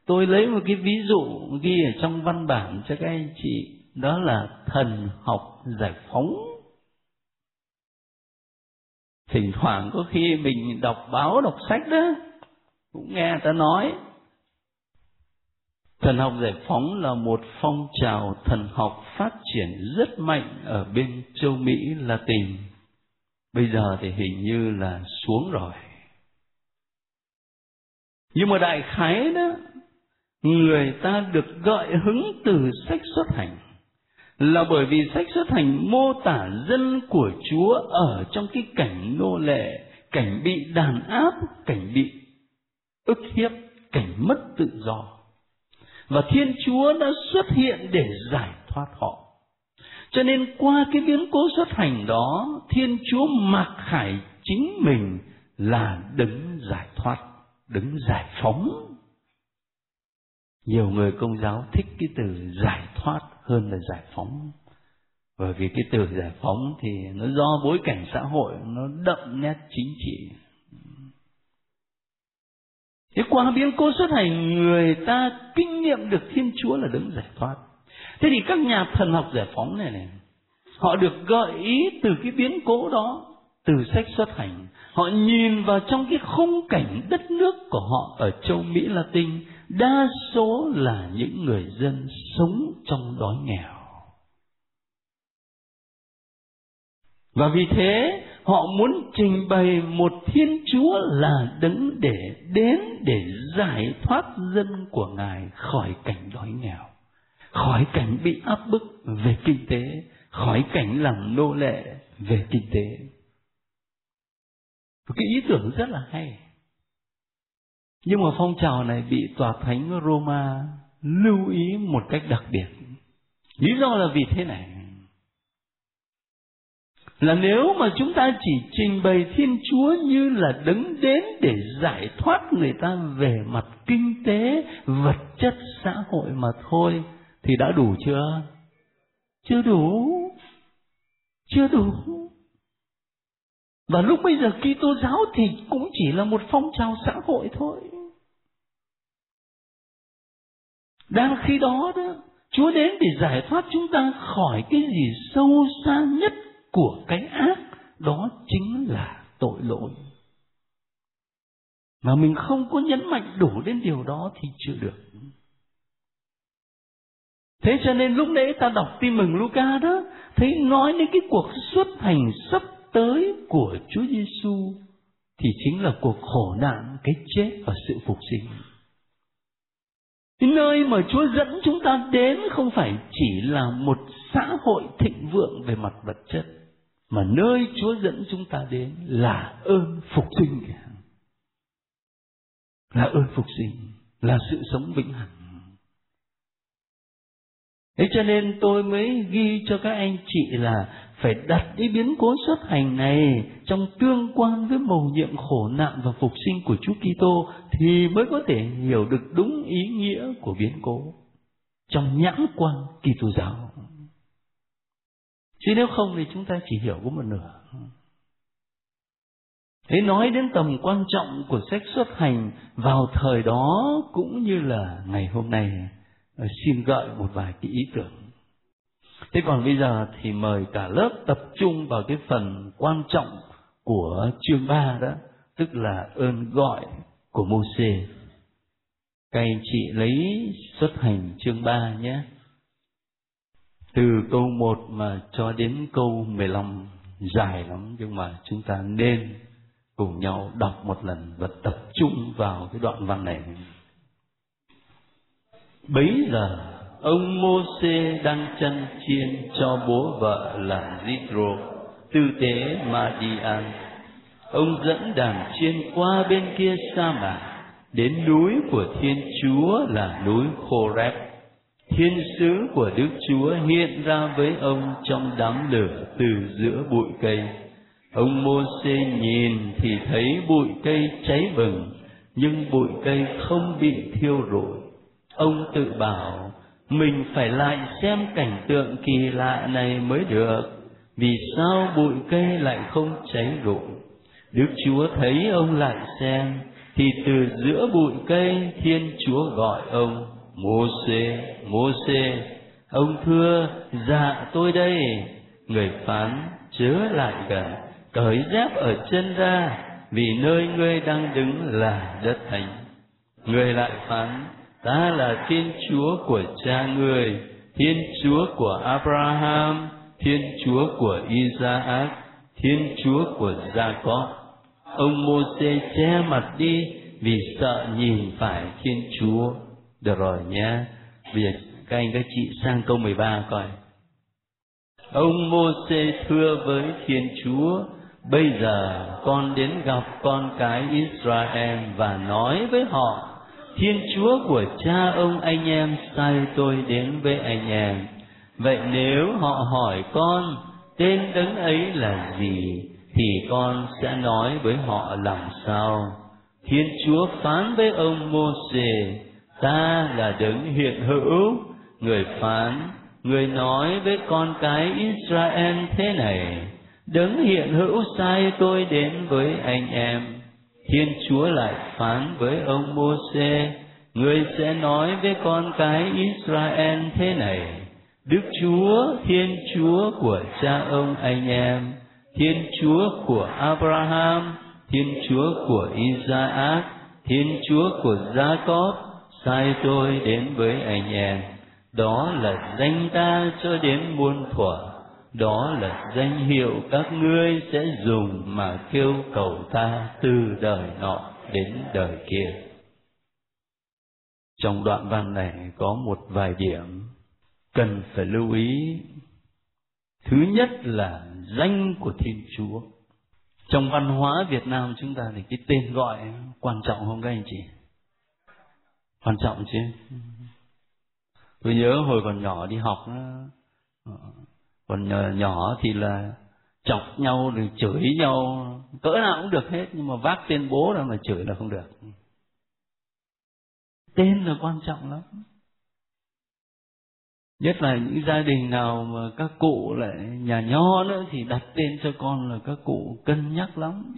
Tôi lấy một cái ví dụ ghi ở trong văn bản cho các anh chị, đó là thần học giải phóng. Thỉnh thoảng có khi mình đọc báo, đọc sách đó, cũng nghe ta nói Thần học giải phóng là một phong trào thần học phát triển rất mạnh ở bên châu Mỹ Latin. Bây giờ thì hình như là xuống rồi. Nhưng mà đại khái đó, người ta được gợi hứng từ sách xuất hành là bởi vì sách xuất hành mô tả dân của Chúa ở trong cái cảnh nô lệ, cảnh bị đàn áp, cảnh bị ức hiếp, cảnh mất tự do và Thiên Chúa đã xuất hiện để giải thoát họ. Cho nên qua cái biến cố xuất hành đó, Thiên Chúa mặc khải chính mình là đứng giải thoát, đứng giải phóng. Nhiều người công giáo thích cái từ giải thoát hơn là giải phóng. Bởi vì cái từ giải phóng thì nó do bối cảnh xã hội nó đậm nét chính trị Thế qua biến cố xuất hành người ta kinh nghiệm được Thiên Chúa là đứng giải thoát. Thế thì các nhà thần học giải phóng này này, họ được gợi ý từ cái biến cố đó, từ sách xuất hành. Họ nhìn vào trong cái khung cảnh đất nước của họ ở châu Mỹ Latin, đa số là những người dân sống trong đói nghèo. và vì thế, họ muốn trình bày một thiên chúa là đứng để đến để giải thoát dân của ngài khỏi cảnh đói nghèo, khỏi cảnh bị áp bức về kinh tế, khỏi cảnh làm nô lệ về kinh tế cái ý tưởng rất là hay nhưng mà phong trào này bị tòa thánh Roma lưu ý một cách đặc biệt. Lý do là vì thế này. Là nếu mà chúng ta chỉ trình bày thiên chúa như là đứng đến để giải thoát người ta về mặt kinh tế, vật chất, xã hội mà thôi, thì đã đủ chưa? Chưa đủ. Chưa đủ. Và lúc bây giờ Kitô giáo thì cũng chỉ là một phong trào xã hội thôi. Đang khi đó đó Chúa đến để giải thoát chúng ta khỏi cái gì sâu xa nhất của cái ác đó chính là tội lỗi mà mình không có nhấn mạnh đủ đến điều đó thì chưa được thế cho nên lúc nãy ta đọc tin mừng Luca đó thấy nói đến cái cuộc xuất hành sắp tới của Chúa Giêsu thì chính là cuộc khổ nạn, cái chết và sự phục sinh. Cái nơi mà Chúa dẫn chúng ta đến không phải chỉ là một xã hội thịnh vượng về mặt vật chất, mà nơi Chúa dẫn chúng ta đến là ơn phục sinh là ơn phục sinh, là sự sống vĩnh hằng thế cho nên tôi mới ghi cho các anh chị là phải đặt cái biến cố xuất hành này trong tương quan với mầu nhiệm khổ nạn và phục sinh của Chúa Kitô thì mới có thể hiểu được đúng ý nghĩa của biến cố trong nhãn quan Kitô giáo. Chứ nếu không thì chúng ta chỉ hiểu có một nửa. Thế nói đến tầm quan trọng của sách xuất hành vào thời đó cũng như là ngày hôm nay Ờ, xin gợi một vài cái ý tưởng. Thế còn bây giờ thì mời cả lớp tập trung vào cái phần quan trọng của chương 3 đó, tức là ơn gọi của Môsê các anh chị lấy xuất hành chương 3 nhé. Từ câu 1 mà cho đến câu 15 dài lắm, nhưng mà chúng ta nên cùng nhau đọc một lần và tập trung vào cái đoạn văn này. Bấy giờ ông Môsê đang chăn chiên cho bố vợ là Jitro tư tế Madian. Ông dẫn đàn chiên qua bên kia sa mạc đến núi của Thiên Chúa là núi Horeb thiên sứ của Đức Chúa hiện ra với ông trong đám lửa từ giữa bụi cây. Ông Môsê nhìn thì thấy bụi cây cháy bừng, nhưng bụi cây không bị thiêu rụi. Ông tự bảo, mình phải lại xem cảnh tượng kỳ lạ này mới được. Vì sao bụi cây lại không cháy rụi? Đức Chúa thấy ông lại xem, thì từ giữa bụi cây Thiên Chúa gọi ông Môsê, Môsê, ông thưa, dạ tôi đây. Người phán, chớ lại gần, cởi dép ở chân ra, vì nơi ngươi đang đứng là đất thánh. Người lại phán, ta là Thiên Chúa của cha người, Thiên Chúa của Abraham, Thiên Chúa của Isaac, Thiên Chúa của Jacob. Ông Môse che mặt đi vì sợ nhìn phải Thiên Chúa được rồi nhé. Bây giờ các anh các chị sang câu 13 coi. Ông Môse thưa với Thiên Chúa, bây giờ con đến gặp con cái Israel và nói với họ, Thiên Chúa của cha ông anh em sai tôi đến với anh em. Vậy nếu họ hỏi con tên đấng ấy là gì, thì con sẽ nói với họ làm sao. Thiên Chúa phán với ông Môsê ta là đấng hiện hữu người phán người nói với con cái Israel thế này đấng hiện hữu sai tôi đến với anh em Thiên Chúa lại phán với ông Môsê người sẽ nói với con cái Israel thế này, Đức Chúa, Thiên Chúa của cha ông anh em, Thiên Chúa của Abraham, Thiên Chúa của Isaac, Thiên Chúa của Jacob sai tôi đến với anh em. Đó là danh ta cho đến muôn thuở đó là danh hiệu các ngươi sẽ dùng mà kêu cầu ta từ đời nọ đến đời kia. Trong đoạn văn này có một vài điểm cần phải lưu ý. Thứ nhất là danh của thiên chúa. Trong văn hóa việt nam chúng ta thì cái tên gọi quan trọng không các anh chị? Quan trọng chứ. Tôi nhớ hồi còn nhỏ đi học ờ, còn ờ, nhỏ thì là chọc nhau rồi chửi nhau. Cỡ nào cũng được hết, nhưng mà vác tên bố ra mà chửi là không được. Tên là quan trọng lắm. Nhất là những gia đình nào mà các cụ lại nhà nho nữa thì đặt tên cho con là các cụ cân nhắc lắm.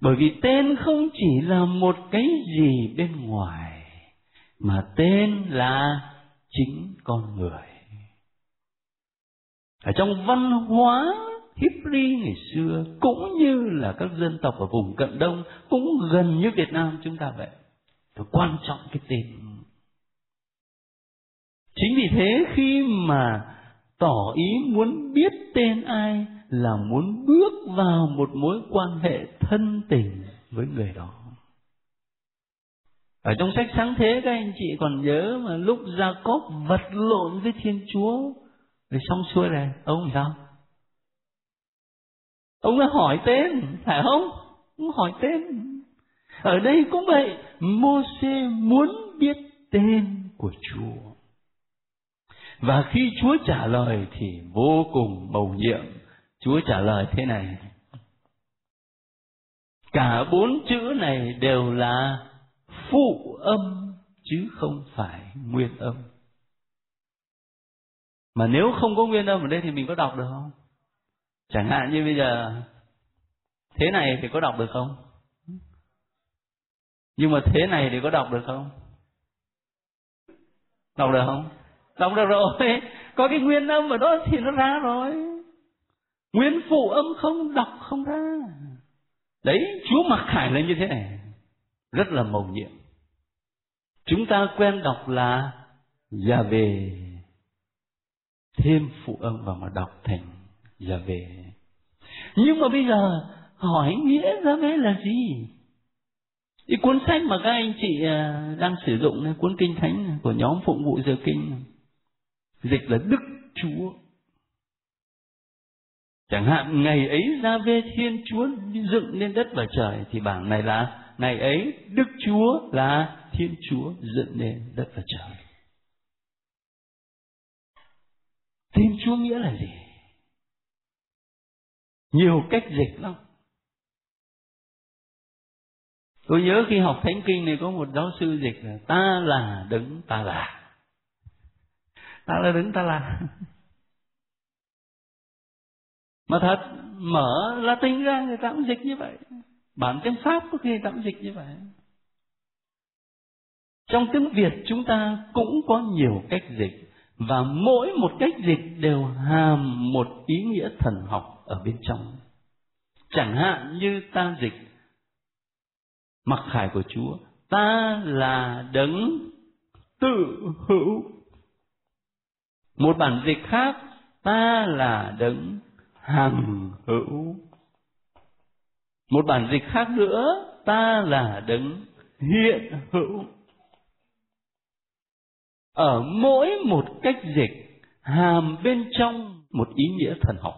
Bởi vì tên không chỉ là một cái gì bên ngoài, mà tên là chính con người ở trong văn hóa Hebrew ngày xưa, cũng như là các dân tộc ở vùng cận đông, cũng gần như Việt Nam chúng ta vậy. Phải quan trọng cái tên. Chính vì thế khi mà tỏ ý muốn biết tên ai là muốn bước vào một mối quan hệ thân tình với người đó. Ở trong sách sáng thế, các anh chị còn nhớ mà lúc Jacob vật lộn với thiên chúa rồi xong xuôi rồi, ông sao? Ông đã hỏi tên, phải không? Ông hỏi tên. Ở đây cũng vậy mô xê muốn biết tên của Chúa. Và khi Chúa trả lời thì vô cùng mầu nhiệm, Chúa trả lời thế này. Cả bốn chữ này đều là phụ âm chứ không phải nguyên âm mà nếu không có nguyên âm ở đây thì mình có đọc được không? Chẳng hạn như bây giờ, thế này thì có đọc được không? Nhưng mà thế này thì có đọc được không? Đọc được không? Đọc được rồi. Có cái nguyên âm ở đó thì nó ra rồi. Nguyên phụ âm không đọc không ra. Đấy, chúa mặc khải lên như thế này. Rất là mầu nhiệm. Chúng ta quen đọc là già về thêm phụ âm vào mà đọc thành giờ về nhưng mà bây giờ hỏi nghĩa ra về là gì? Cái cuốn sách mà các anh chị à, đang sử dụng này, cuốn kinh thánh của nhóm phụng vụ giờ kinh dịch là đức chúa. Chẳng hạn ngày ấy ra về thiên chúa dựng lên đất và trời thì bảng này là ngày ấy đức chúa là thiên chúa dựng lên đất và trời. Tin Chúa nghĩa là gì? Nhiều cách dịch lắm. Tôi nhớ khi học Thánh Kinh này có một giáo sư dịch là, ta là đứng ta là. Ta là đứng ta là. Mà thật, mở Latin ra người ta cũng dịch như vậy. Bản tiếng Pháp có khi người ta cũng dịch như vậy. Trong tiếng Việt chúng ta cũng có nhiều cách dịch và mỗi một cách dịch đều hàm một ý nghĩa thần học ở bên trong. Chẳng hạn như ta dịch, mặc khải của chúa, ta là đấng tự hữu. Một bản dịch khác, ta là đấng hằng hữu. Một bản dịch khác nữa, ta là đấng hiện hữu ở mỗi một cách dịch, hàm bên trong một ý nghĩa thần học.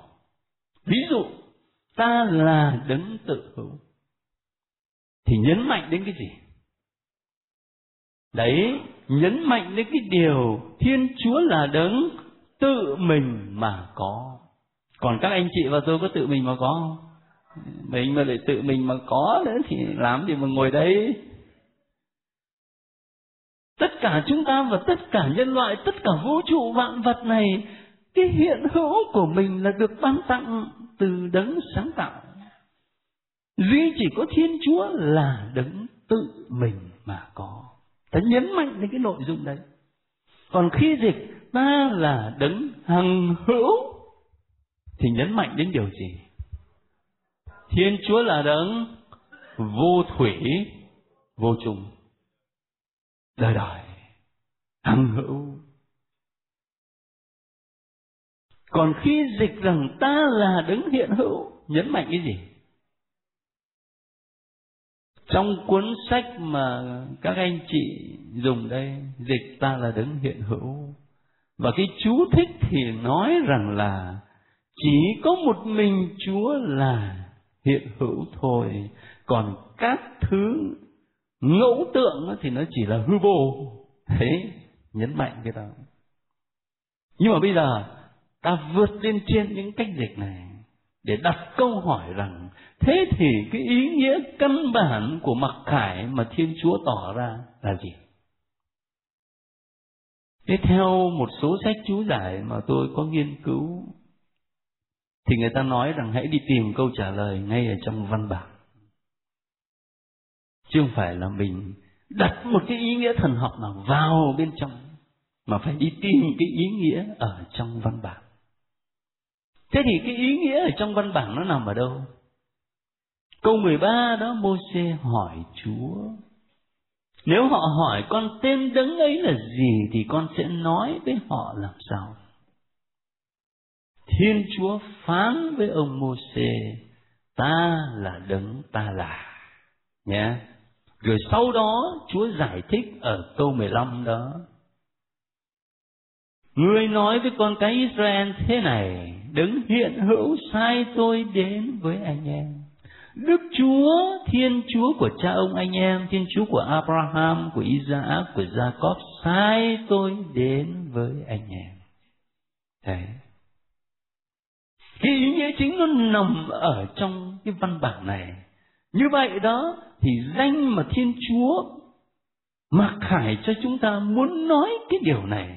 Ví dụ, ta là đấng tự hữu. Thì nhấn mạnh đến cái gì? Đấy, nhấn mạnh đến cái điều thiên chúa là đấng tự mình mà có. Còn các anh chị và tôi có tự mình mà có không? Mình mà lại tự mình mà có nữa thì làm gì mà ngồi đây tất cả chúng ta và tất cả nhân loại, tất cả vũ trụ vạn vật này, cái hiện hữu của mình là được ban tặng từ đấng sáng tạo. Duy chỉ có thiên chúa là đấng tự mình mà có. Ta nhấn mạnh đến cái nội dung đấy. Còn khi dịch, ta là đấng hằng hữu, thì nhấn mạnh đến điều gì? Thiên chúa là đấng vô thủy, vô trùng, đời đời hằng hữu. Còn khi dịch rằng ta là đứng hiện hữu, nhấn mạnh cái gì? Trong cuốn sách mà các anh chị dùng đây, dịch ta là đứng hiện hữu. Và cái chú thích thì nói rằng là chỉ có một mình chúa là hiện hữu thôi. Còn các thứ ngẫu tượng thì nó chỉ là hư vô. Thế nhấn mạnh cái đó. Nhưng mà bây giờ, ta vượt lên trên những cách dịch này để đặt câu hỏi rằng, thế thì cái ý nghĩa căn bản của mặc khải mà thiên chúa tỏ ra là gì? Thế theo một số sách chú giải mà tôi có nghiên cứu, thì người ta nói rằng hãy đi tìm câu trả lời ngay ở trong văn bản. Chứ không phải là mình đặt một cái ý nghĩa thần học nào vào bên trong mà phải đi tìm cái ý nghĩa ở trong văn bản. Thế thì cái ý nghĩa ở trong văn bản nó nằm ở đâu? Câu 13 đó Môse hỏi Chúa, nếu họ hỏi con tên đấng ấy là gì thì con sẽ nói với họ làm sao? Thiên Chúa phán với ông Môse ta là đấng ta là. Nhé. Rồi sau đó Chúa giải thích ở câu 15 đó Ngươi nói với con cái Israel thế này Đứng hiện hữu sai tôi đến với anh em Đức Chúa, Thiên Chúa của cha ông anh em, Thiên Chúa của Abraham, của Isaac, của Jacob sai tôi đến với anh em. Đấy. Cái ý nghĩa chính nó nằm ở trong cái văn bản này. Như vậy đó thì danh mà Thiên Chúa mặc khải cho chúng ta muốn nói cái điều này.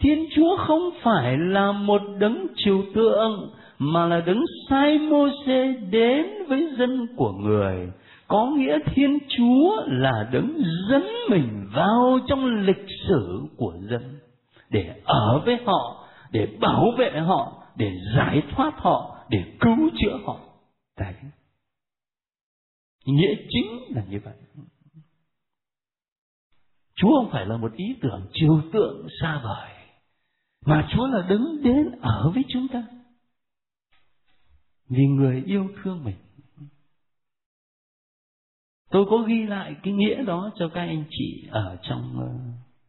Thiên Chúa không phải là một đấng trừu tượng, mà là đấng sai Môse đến với dân của người. Có nghĩa thiên chúa là đấng dẫn mình vào trong lịch sử của dân, để ở với họ, để bảo vệ họ, để giải thoát họ, để cứu chữa họ. Đấy. Nghĩa chính là như vậy. Chúa không phải là một ý tưởng trừu tượng xa vời mà chúa là đứng đến ở với chúng ta. Vì người yêu thương mình. Tôi có ghi lại cái nghĩa đó cho các anh chị ở trong ờ,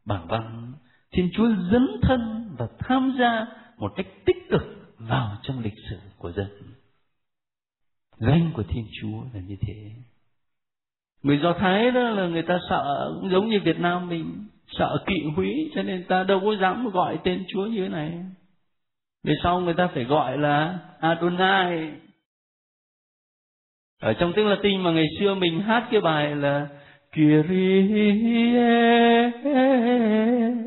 bảng văn. Thiên chúa dấn thân và tham gia một cách tích cực vào trong lịch sử của dân. Danh của thiên chúa là như thế. Người do thái đó là người ta sợ cũng giống như việt nam mình sợ kỵ húy cho nên ta đâu có dám gọi tên chúa như thế này. Về sau người ta phải gọi là Adonai. Ở trong tiếng Latin mà ngày xưa mình hát cái bài là Kyrie.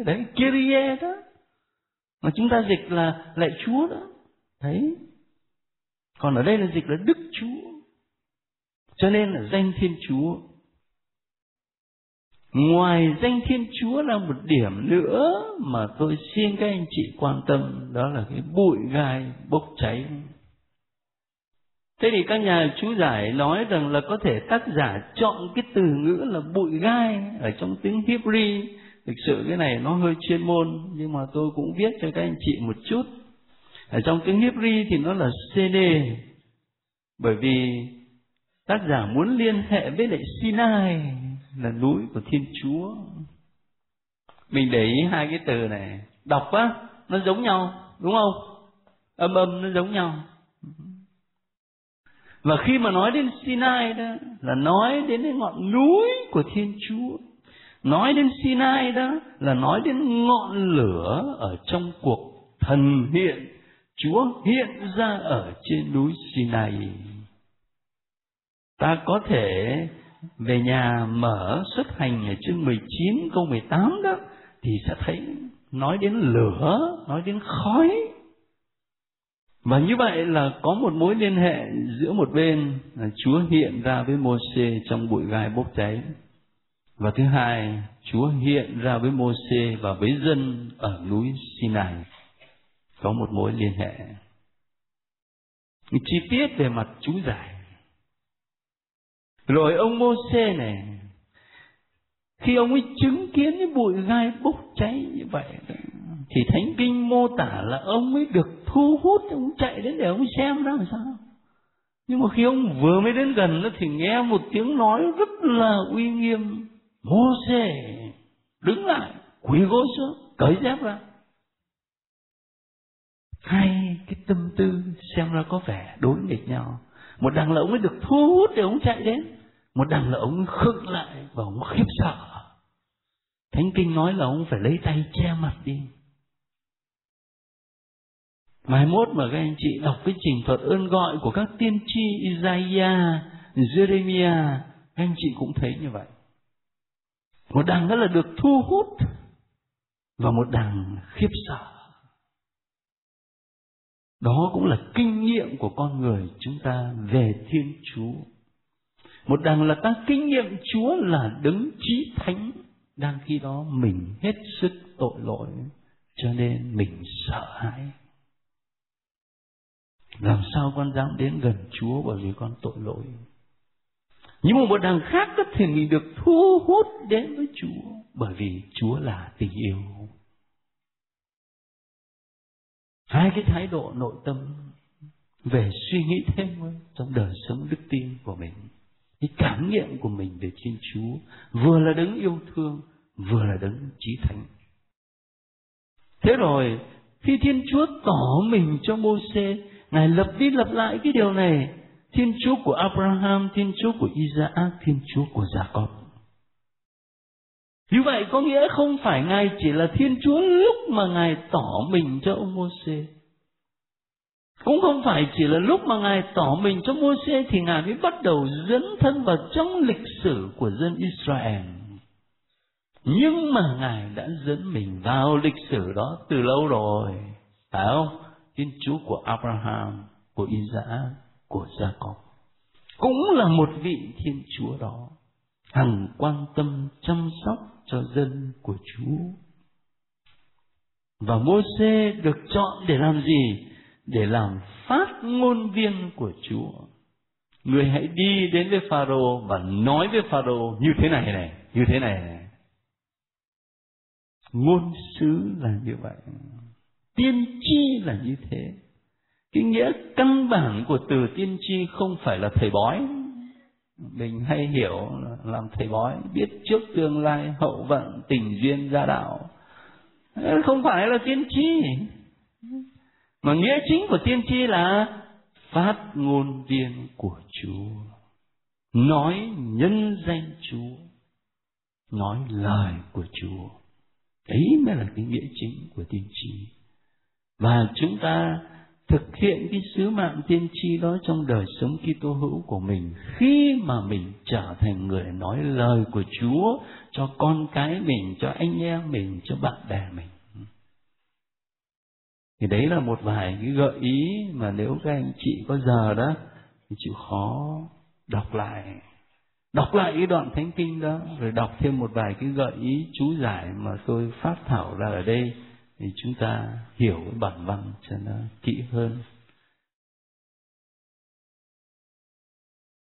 Đấy, Kyrie đó. Mà chúng ta dịch là lạy Chúa đó. Thấy còn ở đây là dịch là Đức Chúa. Cho nên là danh Thiên Chúa ngoài danh thiên chúa là một điểm nữa mà tôi xin các anh chị quan tâm, đó là cái bụi gai bốc cháy. Thế thì các nhà chú giải nói rằng là có thể tác giả chọn cái từ ngữ là bụi gai ở trong tiếng hebrew. Thực sự cái này nó hơi chuyên môn, nhưng mà tôi cũng viết cho các anh chị một chút. Ở trong tiếng hebrew thì nó là cd bởi vì tác giả muốn liên hệ với lại sinai là núi của thiên chúa. Mình để ý hai cái từ này. Đọc á, nó giống nhau, đúng không? Âm âm nó giống nhau. Và khi mà nói đến Sinai đó, là nói đến cái ngọn núi của Thiên Chúa. Nói đến Sinai đó, là nói đến ngọn lửa ở trong cuộc thần hiện. Chúa hiện ra ở trên núi Sinai. Ta có thể về nhà mở xuất hành ở chương 19 câu 18 đó thì sẽ thấy nói đến lửa, nói đến khói. Và như vậy là có một mối liên hệ giữa một bên là Chúa hiện ra với Môse trong bụi gai bốc cháy. Và thứ hai, Chúa hiện ra với Môse và với dân ở núi Sinai. Có một mối liên hệ. Chi tiết về mặt chú giải rồi ông Môse này, khi ông ấy chứng kiến cái bụi gai bốc cháy như vậy, thì thánh kinh mô tả là ông ấy được thu hút, ông chạy đến để ông xem đó làm sao. Nhưng mà khi ông vừa mới đến gần thì nghe một tiếng nói rất là uy nghiêm. Mô xê đứng lại, quỳ gối xuống, cởi dép ra. Hai cái tâm tư xem ra có vẻ đối nghịch nhau. Một đằng là ông ấy được thu hút để ông chạy đến một đằng là ông khựng lại và ông khiếp sợ thánh kinh nói là ông phải lấy tay che mặt đi mai mốt mà các anh chị đọc cái trình thuật ơn gọi của các tiên tri Isaiah, Jeremiah, các anh chị cũng thấy như vậy. Một đằng đó là được thu hút và một đằng khiếp sợ. Đó cũng là kinh nghiệm của con người chúng ta về Thiên Chúa. Một đằng là ta kinh nghiệm Chúa là đứng trí thánh, đang khi đó mình hết sức tội lỗi, cho nên mình sợ hãi. Làm sao con dám đến gần Chúa bởi vì con tội lỗi. Nhưng mà một đằng khác có thể mình được thu hút đến với Chúa bởi vì Chúa là tình yêu. Hai cái thái độ nội tâm về suy nghĩ thêm trong đời sống đức tin của mình. Cái cảm nghiệm của mình về Thiên Chúa vừa là đấng yêu thương, vừa là đấng trí thánh. Thế rồi, khi Thiên Chúa tỏ mình cho Mô-xê Ngài lập đi lập lại cái điều này. Thiên Chúa của Abraham, Thiên Chúa của Isaac, Thiên Chúa của Jacob. Như vậy có nghĩa không phải Ngài chỉ là Thiên Chúa lúc mà Ngài tỏ mình cho ông Moses cũng không phải chỉ là lúc mà Ngài tỏ mình cho Môsê thì Ngài mới bắt đầu dẫn thân vào trong lịch sử của dân Israel. Nhưng mà Ngài đã dẫn mình vào lịch sử đó từ lâu rồi. Phải không? Thiên Chúa của Abraham, của Isaac, của Jacob. Cũng là một vị Thiên Chúa đó, hằng quan tâm chăm sóc cho dân của Chúa. Và Môse được chọn để làm gì? Để làm phát ngôn viên của Chúa. Người hãy đi đến với Pharaoh và nói với Pharaoh như thế này này, như thế này này. Ngôn sứ là như vậy tiên tri là như thế cái nghĩa căn bản của từ tiên tri không phải là thầy bói mình hay hiểu là làm thầy bói biết trước tương lai hậu vận tình duyên gia đạo không phải là tiên tri mà nghĩa chính của tiên tri là phát ngôn viên của chúa nói nhân danh chúa nói lời của chúa đấy mới là cái nghĩa chính của tiên tri và chúng ta thực hiện cái sứ mạng tiên tri đó trong đời sống Kitô hữu của mình khi mà mình trở thành người nói lời của Chúa cho con cái mình, cho anh em mình, cho bạn bè mình. Thì đấy là một vài cái gợi ý mà nếu các anh chị có giờ đó thì chịu khó đọc lại. Đọc lại cái đoạn thánh kinh đó, rồi đọc thêm một vài cái gợi ý chú giải mà tôi phát thảo ra ở đây thì chúng ta hiểu cái bản văn cho nó kỹ hơn.